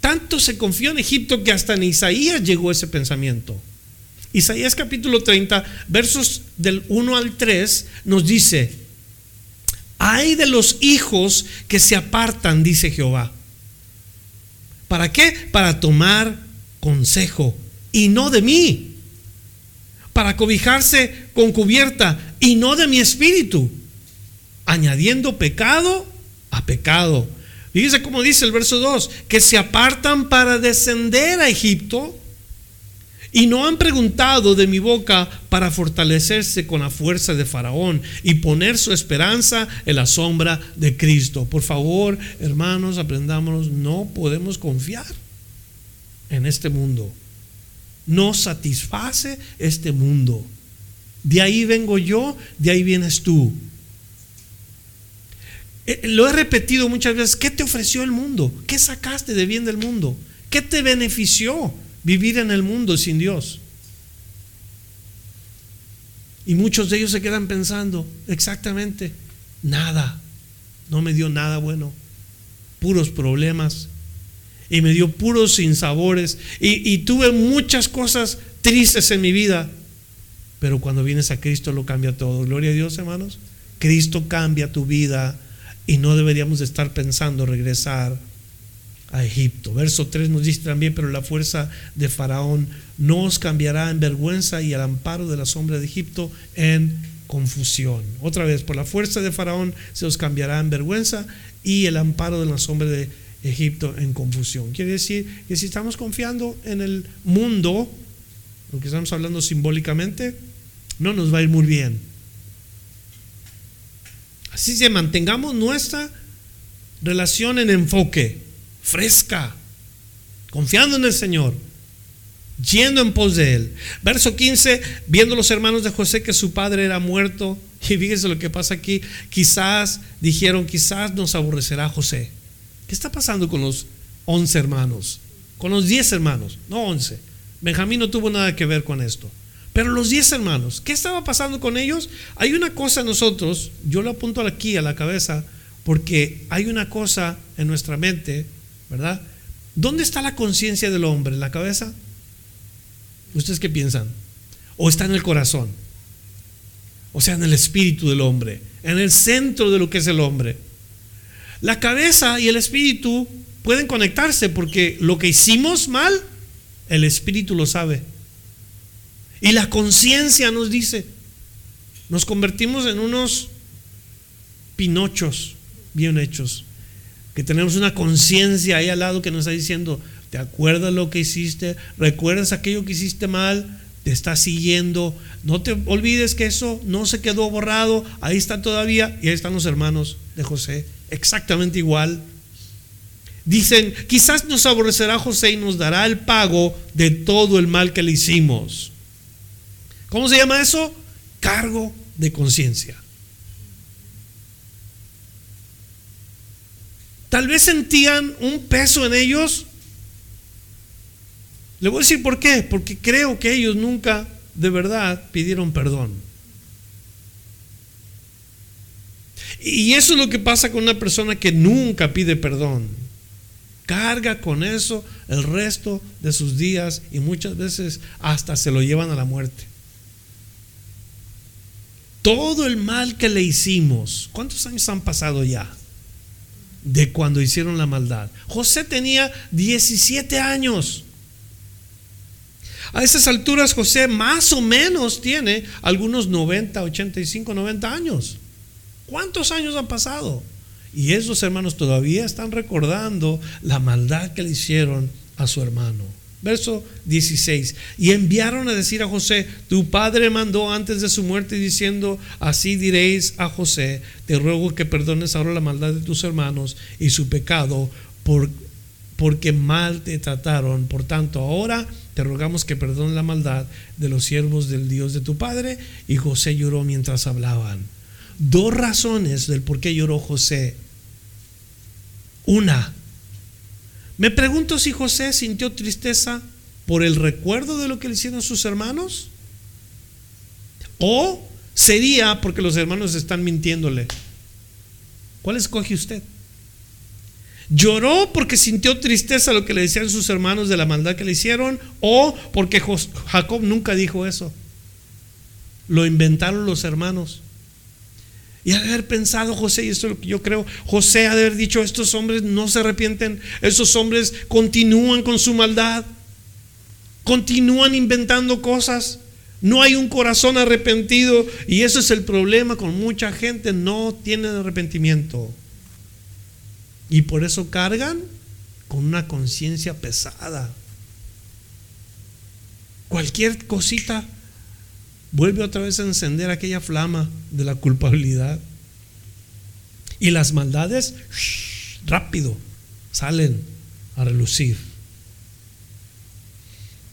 Tanto se confió en Egipto que hasta en Isaías llegó ese pensamiento. Isaías capítulo 30, versos del 1 al 3, nos dice, hay de los hijos que se apartan, dice Jehová. ¿Para qué? Para tomar consejo y no de mí. Para cobijarse con cubierta y no de mi espíritu. Añadiendo pecado a pecado. Fíjese cómo dice el verso 2, que se apartan para descender a Egipto y no han preguntado de mi boca para fortalecerse con la fuerza de Faraón y poner su esperanza en la sombra de Cristo. Por favor, hermanos, aprendámonos, no podemos confiar en este mundo. No satisface este mundo. De ahí vengo yo, de ahí vienes tú. Eh, lo he repetido muchas veces. ¿Qué te ofreció el mundo? ¿Qué sacaste de bien del mundo? ¿Qué te benefició? Vivir en el mundo sin Dios. Y muchos de ellos se quedan pensando, exactamente, nada, no me dio nada bueno, puros problemas, y me dio puros sinsabores, y, y tuve muchas cosas tristes en mi vida, pero cuando vienes a Cristo lo cambia todo. Gloria a Dios, hermanos. Cristo cambia tu vida y no deberíamos estar pensando regresar a Egipto. Verso 3 nos dice también, pero la fuerza de Faraón no os cambiará en vergüenza y al amparo de la sombra de Egipto en confusión. Otra vez, por la fuerza de Faraón se os cambiará en vergüenza y el amparo de la sombra de Egipto en confusión. Quiere decir que si estamos confiando en el mundo, lo que estamos hablando simbólicamente, no nos va a ir muy bien. Así que mantengamos nuestra relación en enfoque, fresca, confiando en el Señor, yendo en pos de Él. Verso 15, viendo los hermanos de José que su padre era muerto, y fíjese lo que pasa aquí, quizás dijeron, quizás nos aborrecerá José. ¿Qué está pasando con los 11 hermanos? Con los 10 hermanos, no 11. Benjamín no tuvo nada que ver con esto. Pero los 10 hermanos, ¿qué estaba pasando con ellos? Hay una cosa en nosotros, yo lo apunto aquí a la cabeza, porque hay una cosa en nuestra mente, ¿verdad? ¿Dónde está la conciencia del hombre? ¿En la cabeza? ¿Ustedes qué piensan? ¿O está en el corazón? O sea, en el espíritu del hombre, en el centro de lo que es el hombre. La cabeza y el espíritu pueden conectarse porque lo que hicimos mal, el espíritu lo sabe. Y la conciencia nos dice, nos convertimos en unos pinochos bien hechos, que tenemos una conciencia ahí al lado que nos está diciendo, ¿te acuerdas lo que hiciste? ¿Recuerdas aquello que hiciste mal? Te está siguiendo. No te olvides que eso no se quedó borrado, ahí está todavía y ahí están los hermanos de José, exactamente igual. Dicen, quizás nos aborrecerá José y nos dará el pago de todo el mal que le hicimos. ¿Cómo se llama eso? Cargo de conciencia. Tal vez sentían un peso en ellos. Le voy a decir por qué. Porque creo que ellos nunca de verdad pidieron perdón. Y eso es lo que pasa con una persona que nunca pide perdón. Carga con eso el resto de sus días y muchas veces hasta se lo llevan a la muerte. Todo el mal que le hicimos, ¿cuántos años han pasado ya? De cuando hicieron la maldad. José tenía 17 años. A esas alturas José más o menos tiene algunos 90, 85, 90 años. ¿Cuántos años han pasado? Y esos hermanos todavía están recordando la maldad que le hicieron a su hermano. Verso 16. Y enviaron a decir a José, tu padre mandó antes de su muerte diciendo, así diréis a José, te ruego que perdones ahora la maldad de tus hermanos y su pecado por, porque mal te trataron. Por tanto, ahora te rogamos que perdones la maldad de los siervos del Dios de tu padre. Y José lloró mientras hablaban. Dos razones del por qué lloró José. Una, me pregunto si José sintió tristeza por el recuerdo de lo que le hicieron sus hermanos. O sería porque los hermanos están mintiéndole. ¿Cuál escoge usted? ¿Lloró porque sintió tristeza lo que le decían sus hermanos de la maldad que le hicieron? ¿O porque Jacob nunca dijo eso? Lo inventaron los hermanos. Y al haber pensado José, y esto es lo que yo creo, José ha de haber dicho, estos hombres no se arrepienten, estos hombres continúan con su maldad, continúan inventando cosas, no hay un corazón arrepentido y eso es el problema con mucha gente, no tienen arrepentimiento. Y por eso cargan con una conciencia pesada. Cualquier cosita vuelve otra vez a encender aquella flama de la culpabilidad. Y las maldades rápido salen a relucir.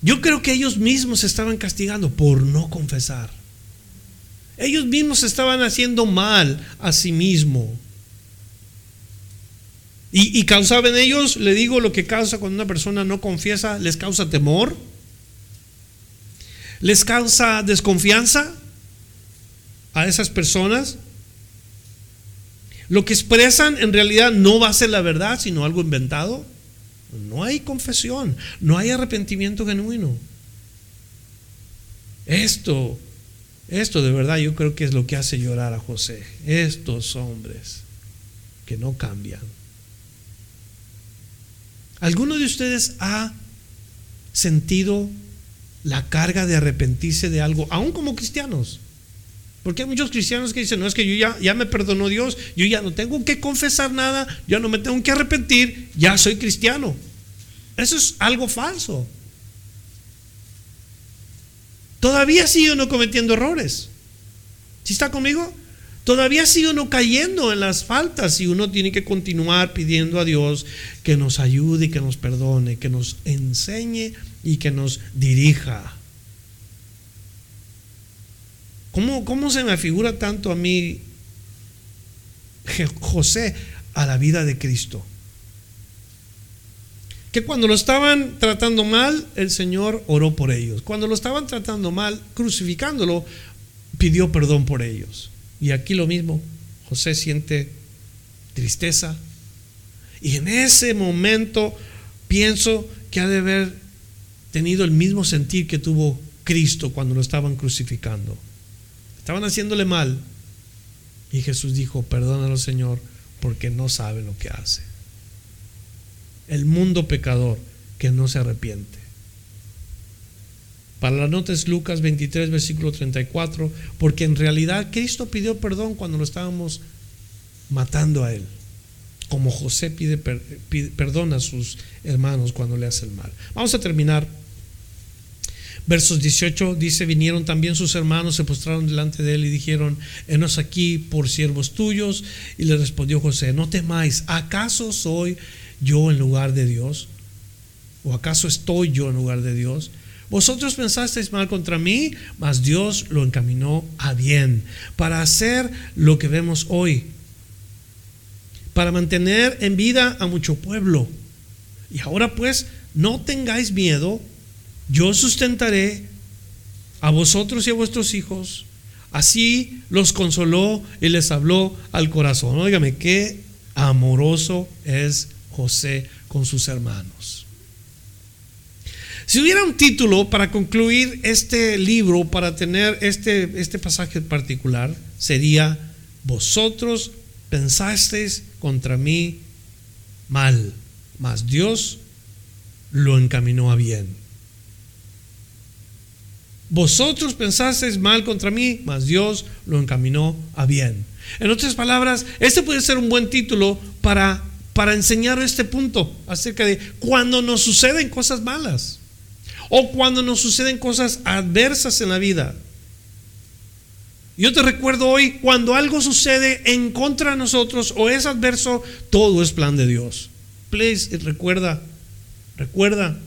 Yo creo que ellos mismos se estaban castigando por no confesar. Ellos mismos estaban haciendo mal a sí mismos. Y, y causaban ellos, le digo lo que causa cuando una persona no confiesa, les causa temor les causa desconfianza a esas personas. Lo que expresan en realidad no va a ser la verdad, sino algo inventado. No hay confesión, no hay arrepentimiento genuino. Esto, esto de verdad yo creo que es lo que hace llorar a José. Estos hombres que no cambian. ¿Alguno de ustedes ha sentido la carga de arrepentirse de algo, aún como cristianos. Porque hay muchos cristianos que dicen, no es que yo ya, me perdonó Dios, yo ya no tengo que confesar nada, ya no me tengo que arrepentir, ya soy cristiano. Eso es algo falso. Todavía sigue uno cometiendo errores. ¿Sí está conmigo? Todavía sigue uno cayendo en las faltas y uno tiene que continuar pidiendo a Dios que nos ayude y que nos perdone, que nos enseñe y que nos dirija. ¿Cómo, cómo se me figura tanto a mí José a la vida de Cristo? que cuando lo estaban tratando mal, el Señor oró por ellos. Cuando lo estaban tratando mal, crucificándolo, pidió perdón por ellos. Y aquí lo mismo, José siente tristeza. Y en ese momento pienso que ha de haber tenido el mismo sentir que tuvo Cristo cuando lo estaban crucificando. Estaban haciéndole mal. Y Jesús dijo, perdónalo Señor, porque no sabe lo que hace el mundo pecador que no se arrepiente. Para la nota es Lucas 23, versículo 34, porque en realidad Cristo pidió perdón cuando lo estábamos matando a Él, como José pide, perdón a sus hermanos cuando le hace el mal. Vamos a terminar. Versos 18 dice, vinieron también sus hermanos, se postraron delante de él y dijeron, enos aquí por siervos tuyos. Y le respondió José, no temáis, ¿acaso soy yo en lugar de Dios? ¿O acaso estoy yo en lugar de Dios? Vosotros pensasteis mal contra mí, mas Dios lo encaminó a bien, para hacer lo que vemos hoy, para mantener en vida a mucho pueblo. Y ahora pues, no tengáis miedo, yo sustentaré a vosotros y a vuestros hijos. Así los consoló y les habló al corazón. Óigame, qué amoroso es José con sus hermanos. Si hubiera un título para concluir este libro, para tener este, este pasaje particular, sería, vosotros pensasteis contra mí mal, mas Dios lo encaminó a bien. Vosotros pensasteis mal contra mí, mas Dios lo encaminó a bien. En otras palabras, este puede ser un buen título para para enseñar este punto acerca de cuando nos suceden cosas malas o cuando nos suceden cosas adversas en la vida. Yo te recuerdo hoy, cuando algo sucede en contra de nosotros o es adverso, todo es plan de Dios. Please, recuerda, recuerda,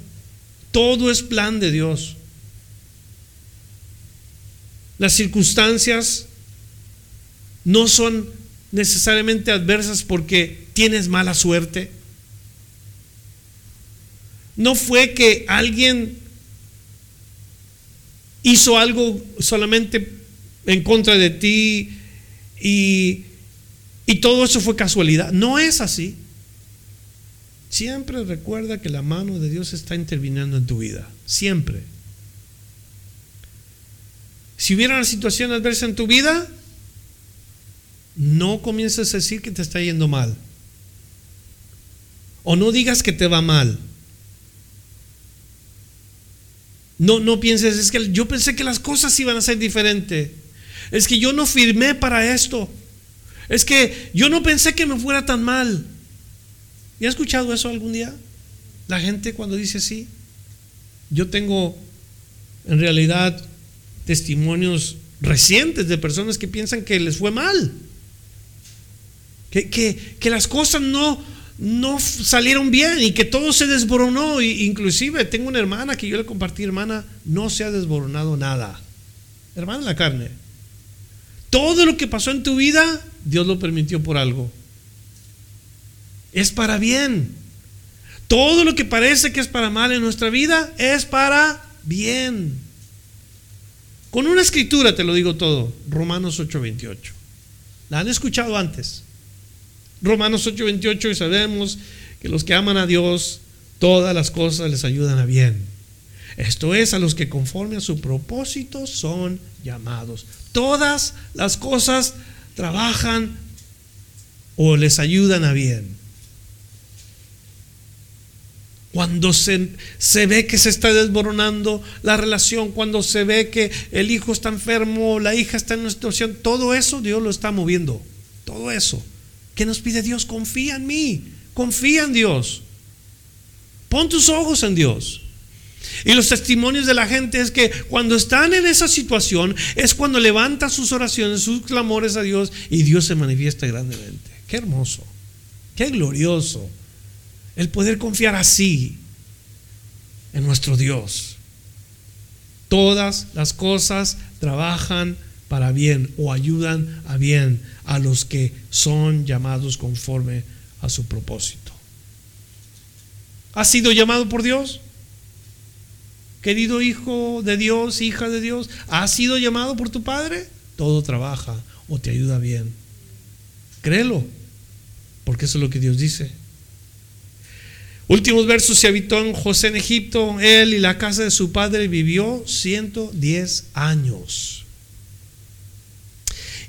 todo es plan de Dios. Las circunstancias no son necesariamente adversas porque tienes mala suerte. No fue que alguien hizo algo solamente en contra de ti y, y todo eso fue casualidad. No es así. Siempre recuerda que la mano de Dios está interviniendo en tu vida. Siempre. Si hubiera una situación adversa en tu vida, no comiences a decir que te está yendo mal. O no digas que te va mal. No, no pienses, es que yo pensé que las cosas iban a ser diferentes. Es que yo no firmé para esto. Es que yo no pensé que me fuera tan mal. ¿Y has escuchado eso algún día? La gente cuando dice sí. Yo tengo en realidad testimonios recientes de personas que piensan que les fue mal. Que, que, que las cosas no, no salieron bien y que todo se desboronó. inclusive tengo una hermana que yo le compartí, hermana, no se ha desboronado nada. Hermana la carne. Todo lo que pasó en tu vida, Dios lo permitió por algo. Es para bien. Todo lo que parece que es para mal en nuestra vida es para bien. Con una escritura te lo digo todo, Romanos 8:28. La han escuchado antes. Romanos 8:28 y sabemos que los que aman a Dios, todas las cosas les ayudan a bien. Esto es a los que conforme a su propósito son llamados. Todas las cosas trabajan o les ayudan a bien. Cuando se, se, ve que se está desmoronando la relación, cuando se ve que el hijo está enfermo, la hija está en una situación, todo eso Dios lo está moviendo. Todo eso. ¿Qué nos pide Dios? Confía en mí, confía en Dios. Pon tus ojos en Dios. Y los testimonios de la gente es que cuando están en esa situación es cuando levanta sus oraciones, sus clamores a Dios y Dios se manifiesta grandemente. Qué hermoso, qué glorioso el poder confiar así en nuestro Dios. Todas las cosas trabajan para bien o ayudan a bien a los que son llamados conforme a su propósito. ¿Has sido llamado por Dios? Querido hijo de Dios, hija de Dios, ¿has sido llamado por tu Padre? Todo trabaja o te ayuda bien. Créelo, porque eso es lo que Dios dice. Últimos versos, se habitó en José en Egipto, él y la casa de su padre vivió 110 años.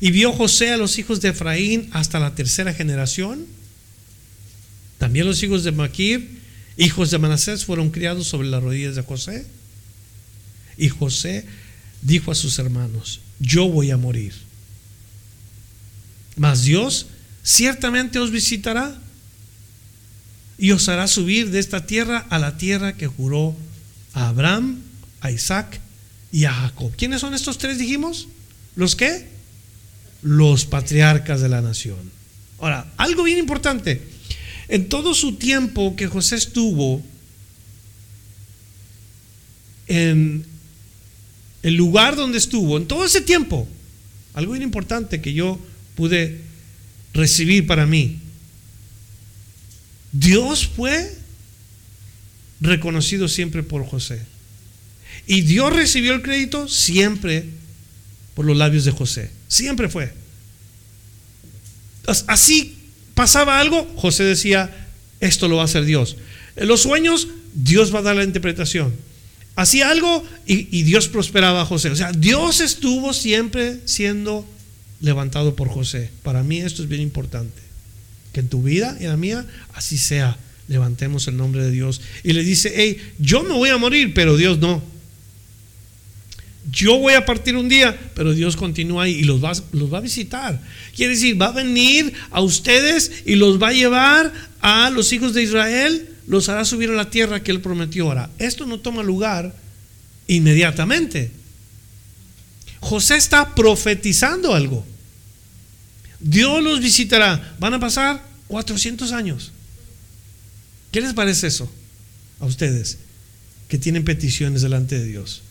Y vio José a los hijos de Efraín hasta la tercera generación. También los hijos de Maquir, hijos de Manasés, fueron criados sobre las rodillas de José. Y José dijo a sus hermanos, yo voy a morir. Mas Dios ciertamente os visitará y os hará subir de esta tierra a la tierra que juró a Abraham, a Isaac y a Jacob. ¿Quiénes son estos tres, dijimos? ¿Los qué? Los patriarcas de la nación. Ahora, algo bien importante. En todo su tiempo que José estuvo en el lugar donde estuvo, en todo ese tiempo, algo bien importante que yo pude recibir para mí, Dios fue reconocido siempre por José. Y Dios recibió el crédito siempre por los labios de José. Siempre fue. Así pasaba algo, José decía, esto lo va a hacer Dios. En los sueños, Dios va a dar la interpretación. Hacía algo y, Dios prosperaba a José. O sea, Dios estuvo siempre siendo levantado por José. Para mí esto es bien importante. Que en tu vida y en la mía así sea. Levantemos el nombre de Dios. Y le dice, hey, yo me voy a morir, pero Dios no. Yo voy a partir un día, pero Dios continúa ahí y los va, a visitar. Quiere decir, va a venir a ustedes y los va a llevar a los hijos de Israel, los hará subir a la tierra que Él prometió. Ahora, esto no toma lugar inmediatamente. José está profetizando algo. Dios los visitará. Van a pasar 400 años. ¿Qué les parece eso a ustedes que tienen peticiones delante de Dios?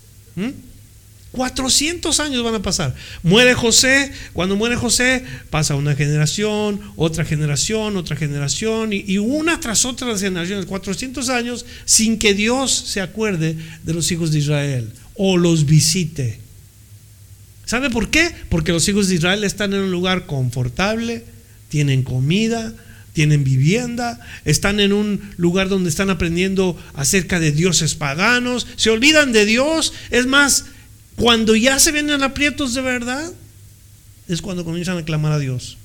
400 ¿Mm? años van a pasar. Muere José, cuando muere José pasa una generación, otra generación, otra generación y, y una tras otra las generaciones, 400 años sin que Dios se acuerde de los hijos de Israel o los visite. ¿Sabe por qué? Porque los hijos de Israel están en un lugar confortable, tienen comida, tienen vivienda, están en un lugar donde están aprendiendo acerca de dioses paganos, se olvidan de Dios. Es más, cuando ya se vienen aprietos de verdad, es cuando comienzan a clamar a Dios.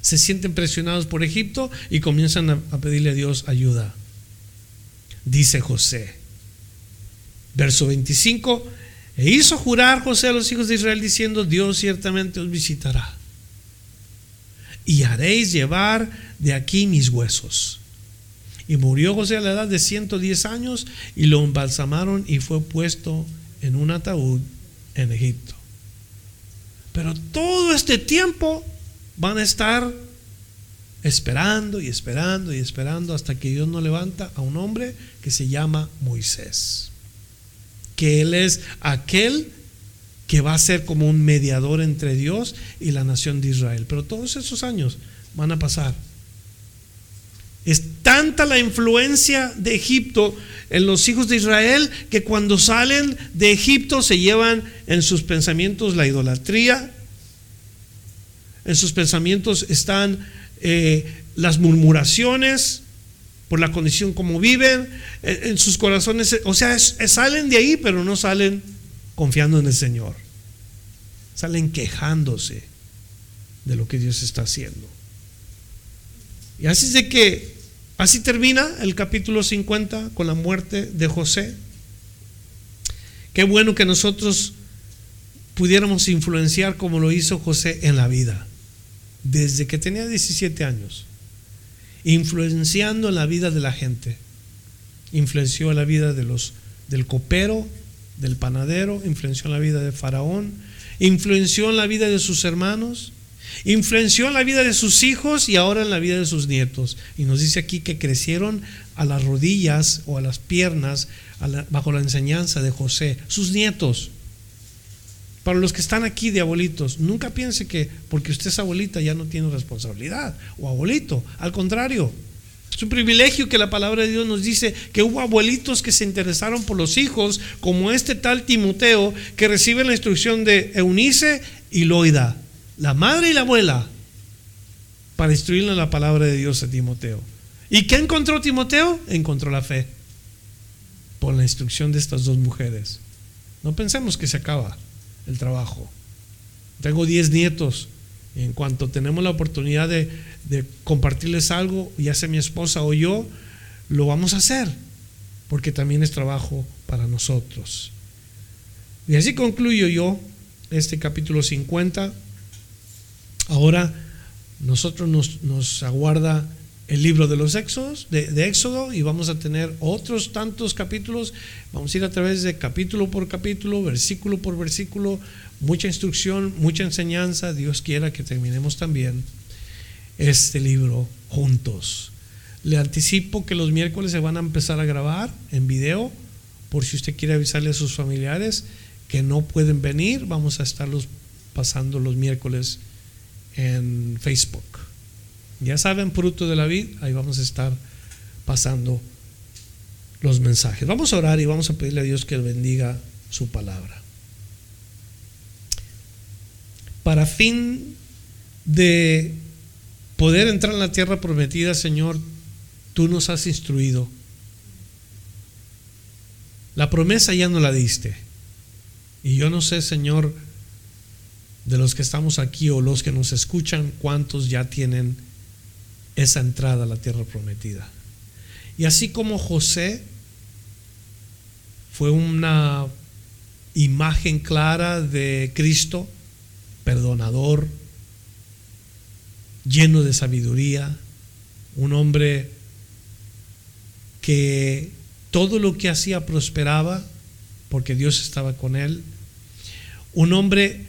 Se sienten presionados por Egipto y comienzan a, pedirle a Dios ayuda. Dice José, verso 25, e hizo jurar José a los hijos de Israel diciendo, Dios ciertamente os visitará. Y haréis llevar de aquí mis huesos. Y murió José a la edad de 110 años y lo embalsamaron y fue puesto en un ataúd en Egipto. Pero todo este tiempo van a estar esperando y esperando y esperando hasta que Dios no levanta a un hombre que se llama Moisés que Él es aquel que va a ser como un mediador entre Dios y la nación de Israel. Pero todos esos años van a pasar. Es tanta la influencia de Egipto en los hijos de Israel que cuando salen de Egipto se llevan en sus pensamientos la idolatría, en sus pensamientos están eh, las murmuraciones, por la condición como viven, en sus corazones, o sea, salen de ahí, pero no salen confiando en el Señor. Salen quejándose de lo que Dios está haciendo. Y así es de que Así termina el capítulo 50 con la muerte de José. Qué bueno que nosotros pudiéramos influenciar como lo hizo José en la vida, desde que tenía 17 años, influenciando en la vida de la gente. Influenció en la vida de los, del copero, del panadero, influenció en la vida de Faraón, influenció en la vida de sus hermanos, influenció en la vida de sus hijos y ahora en la vida de sus nietos. Y nos dice aquí que crecieron a las rodillas o a las piernas bajo la enseñanza de José, sus nietos. Para los que están aquí de abuelitos, nunca piense que porque usted es abuelita ya no tiene responsabilidad o abuelito. Al contrario, es un privilegio que la palabra de Dios nos dice que hubo abuelitos que se interesaron por los hijos, como este tal Timoteo, que recibe la instrucción de Eunice y Loida, la madre y la abuela, para instruirle la palabra de Dios a Timoteo. ¿Y qué encontró Timoteo? Encontró la fe por la instrucción de estas dos mujeres. No pensemos que se acaba el trabajo. Tengo 10 nietos. Y en cuanto tenemos la oportunidad de, de compartirles algo, ya sea mi esposa o yo, lo vamos a hacer, porque también es trabajo para nosotros. Y así concluyo yo este capítulo 50. Ahora nosotros nos, nos aguarda el libro de los éxodos, de, de, Éxodo, y vamos a tener otros tantos capítulos. Vamos a ir a través de capítulo por capítulo, versículo por versículo, mucha instrucción, mucha enseñanza. Dios quiera que terminemos también este libro juntos. Le anticipo que los miércoles se van a empezar a grabar en video, por si usted quiere avisarle a sus familiares que no pueden venir, vamos a estarlos pasando los miércoles en Facebook. Ya saben, fruto de la vid, ahí vamos a estar pasando los mensajes. Vamos a orar y vamos a pedirle a Dios que bendiga su palabra. Para fin de poder entrar en la tierra prometida, Señor, tú nos has instruido. La promesa ya no la diste. Y yo no sé, Señor, de los que estamos aquí o los que nos escuchan, cuántos ya tienen esa entrada a la tierra prometida. Y así como José fue una imagen clara de Cristo, perdonador, lleno de sabiduría, un hombre que todo lo que hacía prosperaba porque Dios estaba con él, un hombre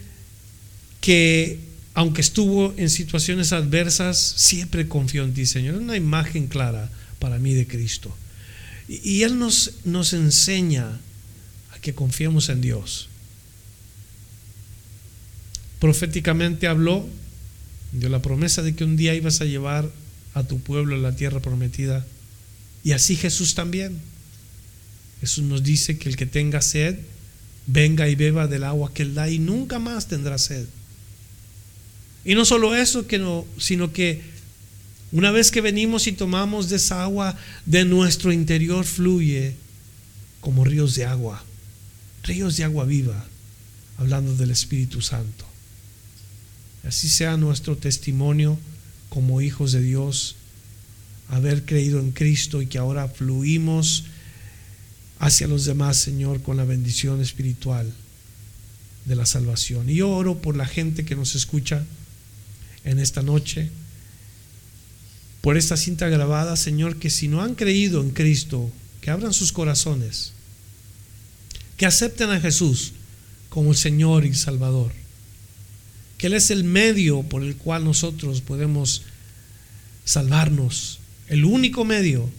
que aunque estuvo en situaciones adversas, siempre confió en ti, Señor. Es una imagen clara para mí de Cristo. Y, Él nos, nos enseña a que confiemos en Dios. Proféticamente habló, dio la promesa de que un día ibas a llevar a tu pueblo a la tierra prometida. Y así Jesús también. Jesús nos dice que el que tenga sed, venga y beba del agua que Él da y nunca más tendrá sed. Y no solo eso, que no, sino que una vez que venimos y tomamos de esa agua, de nuestro interior fluye como ríos de agua, ríos de agua viva, hablando del Espíritu Santo. Así sea nuestro testimonio como hijos de Dios, haber creído en Cristo y que ahora fluimos hacia los demás, Señor, con la bendición espiritual de la salvación. Y yo oro por la gente que nos escucha en esta noche, por esta cinta grabada, Señor, que si no han creído en Cristo, que abran sus corazones, que acepten a Jesús como el Señor y Salvador, que Él es el medio por el cual nosotros podemos salvarnos, el único medio,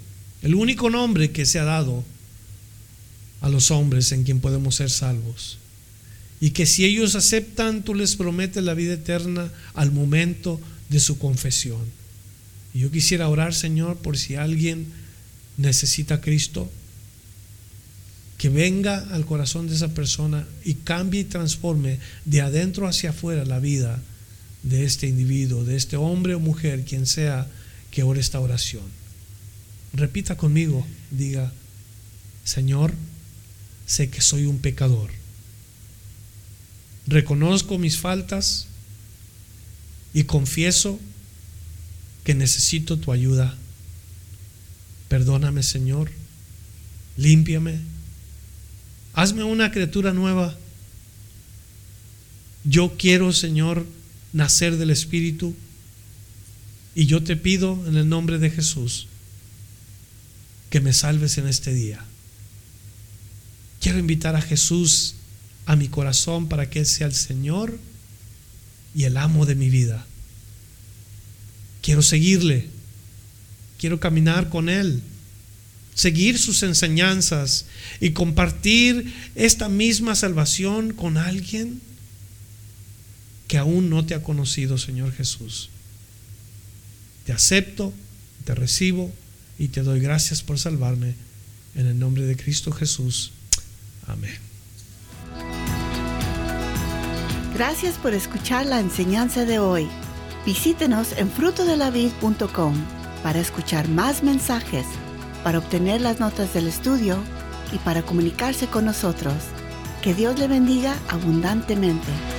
el único nombre que se ha dado a los hombres en quien podemos ser salvos y que si ellos aceptan, tú les prometes la vida eterna al momento de su confesión. Y yo quisiera orar, Señor, por si alguien necesita a Cristo, que venga al corazón de esa persona y cambie y transforme de adentro hacia afuera la vida de este individuo, de este hombre o mujer, quien sea que ore esta oración. Repita conmigo, diga, Señor, sé que soy un pecador reconozco mis faltas y confieso que necesito tu ayuda. Perdóname, Señor. Límpiame. Hazme una criatura nueva. Yo quiero, Señor, nacer del Espíritu. Y yo te pido en el nombre de Jesús que me salves en este día. Quiero invitar a Jesús a mi corazón para que Él sea el Señor y el amo de mi vida. Quiero seguirle. Quiero caminar con Él. Seguir sus enseñanzas y compartir esta misma salvación con alguien que aún no te ha conocido, Señor Jesús. Te acepto, te recibo y te doy gracias por salvarme. En el nombre de Cristo Jesús. Amén. Gracias por escuchar la enseñanza de hoy. Visítenos en frutodelavid.com para escuchar más mensajes, para obtener las notas del estudio y para comunicarse con nosotros. Que Dios le bendiga abundantemente.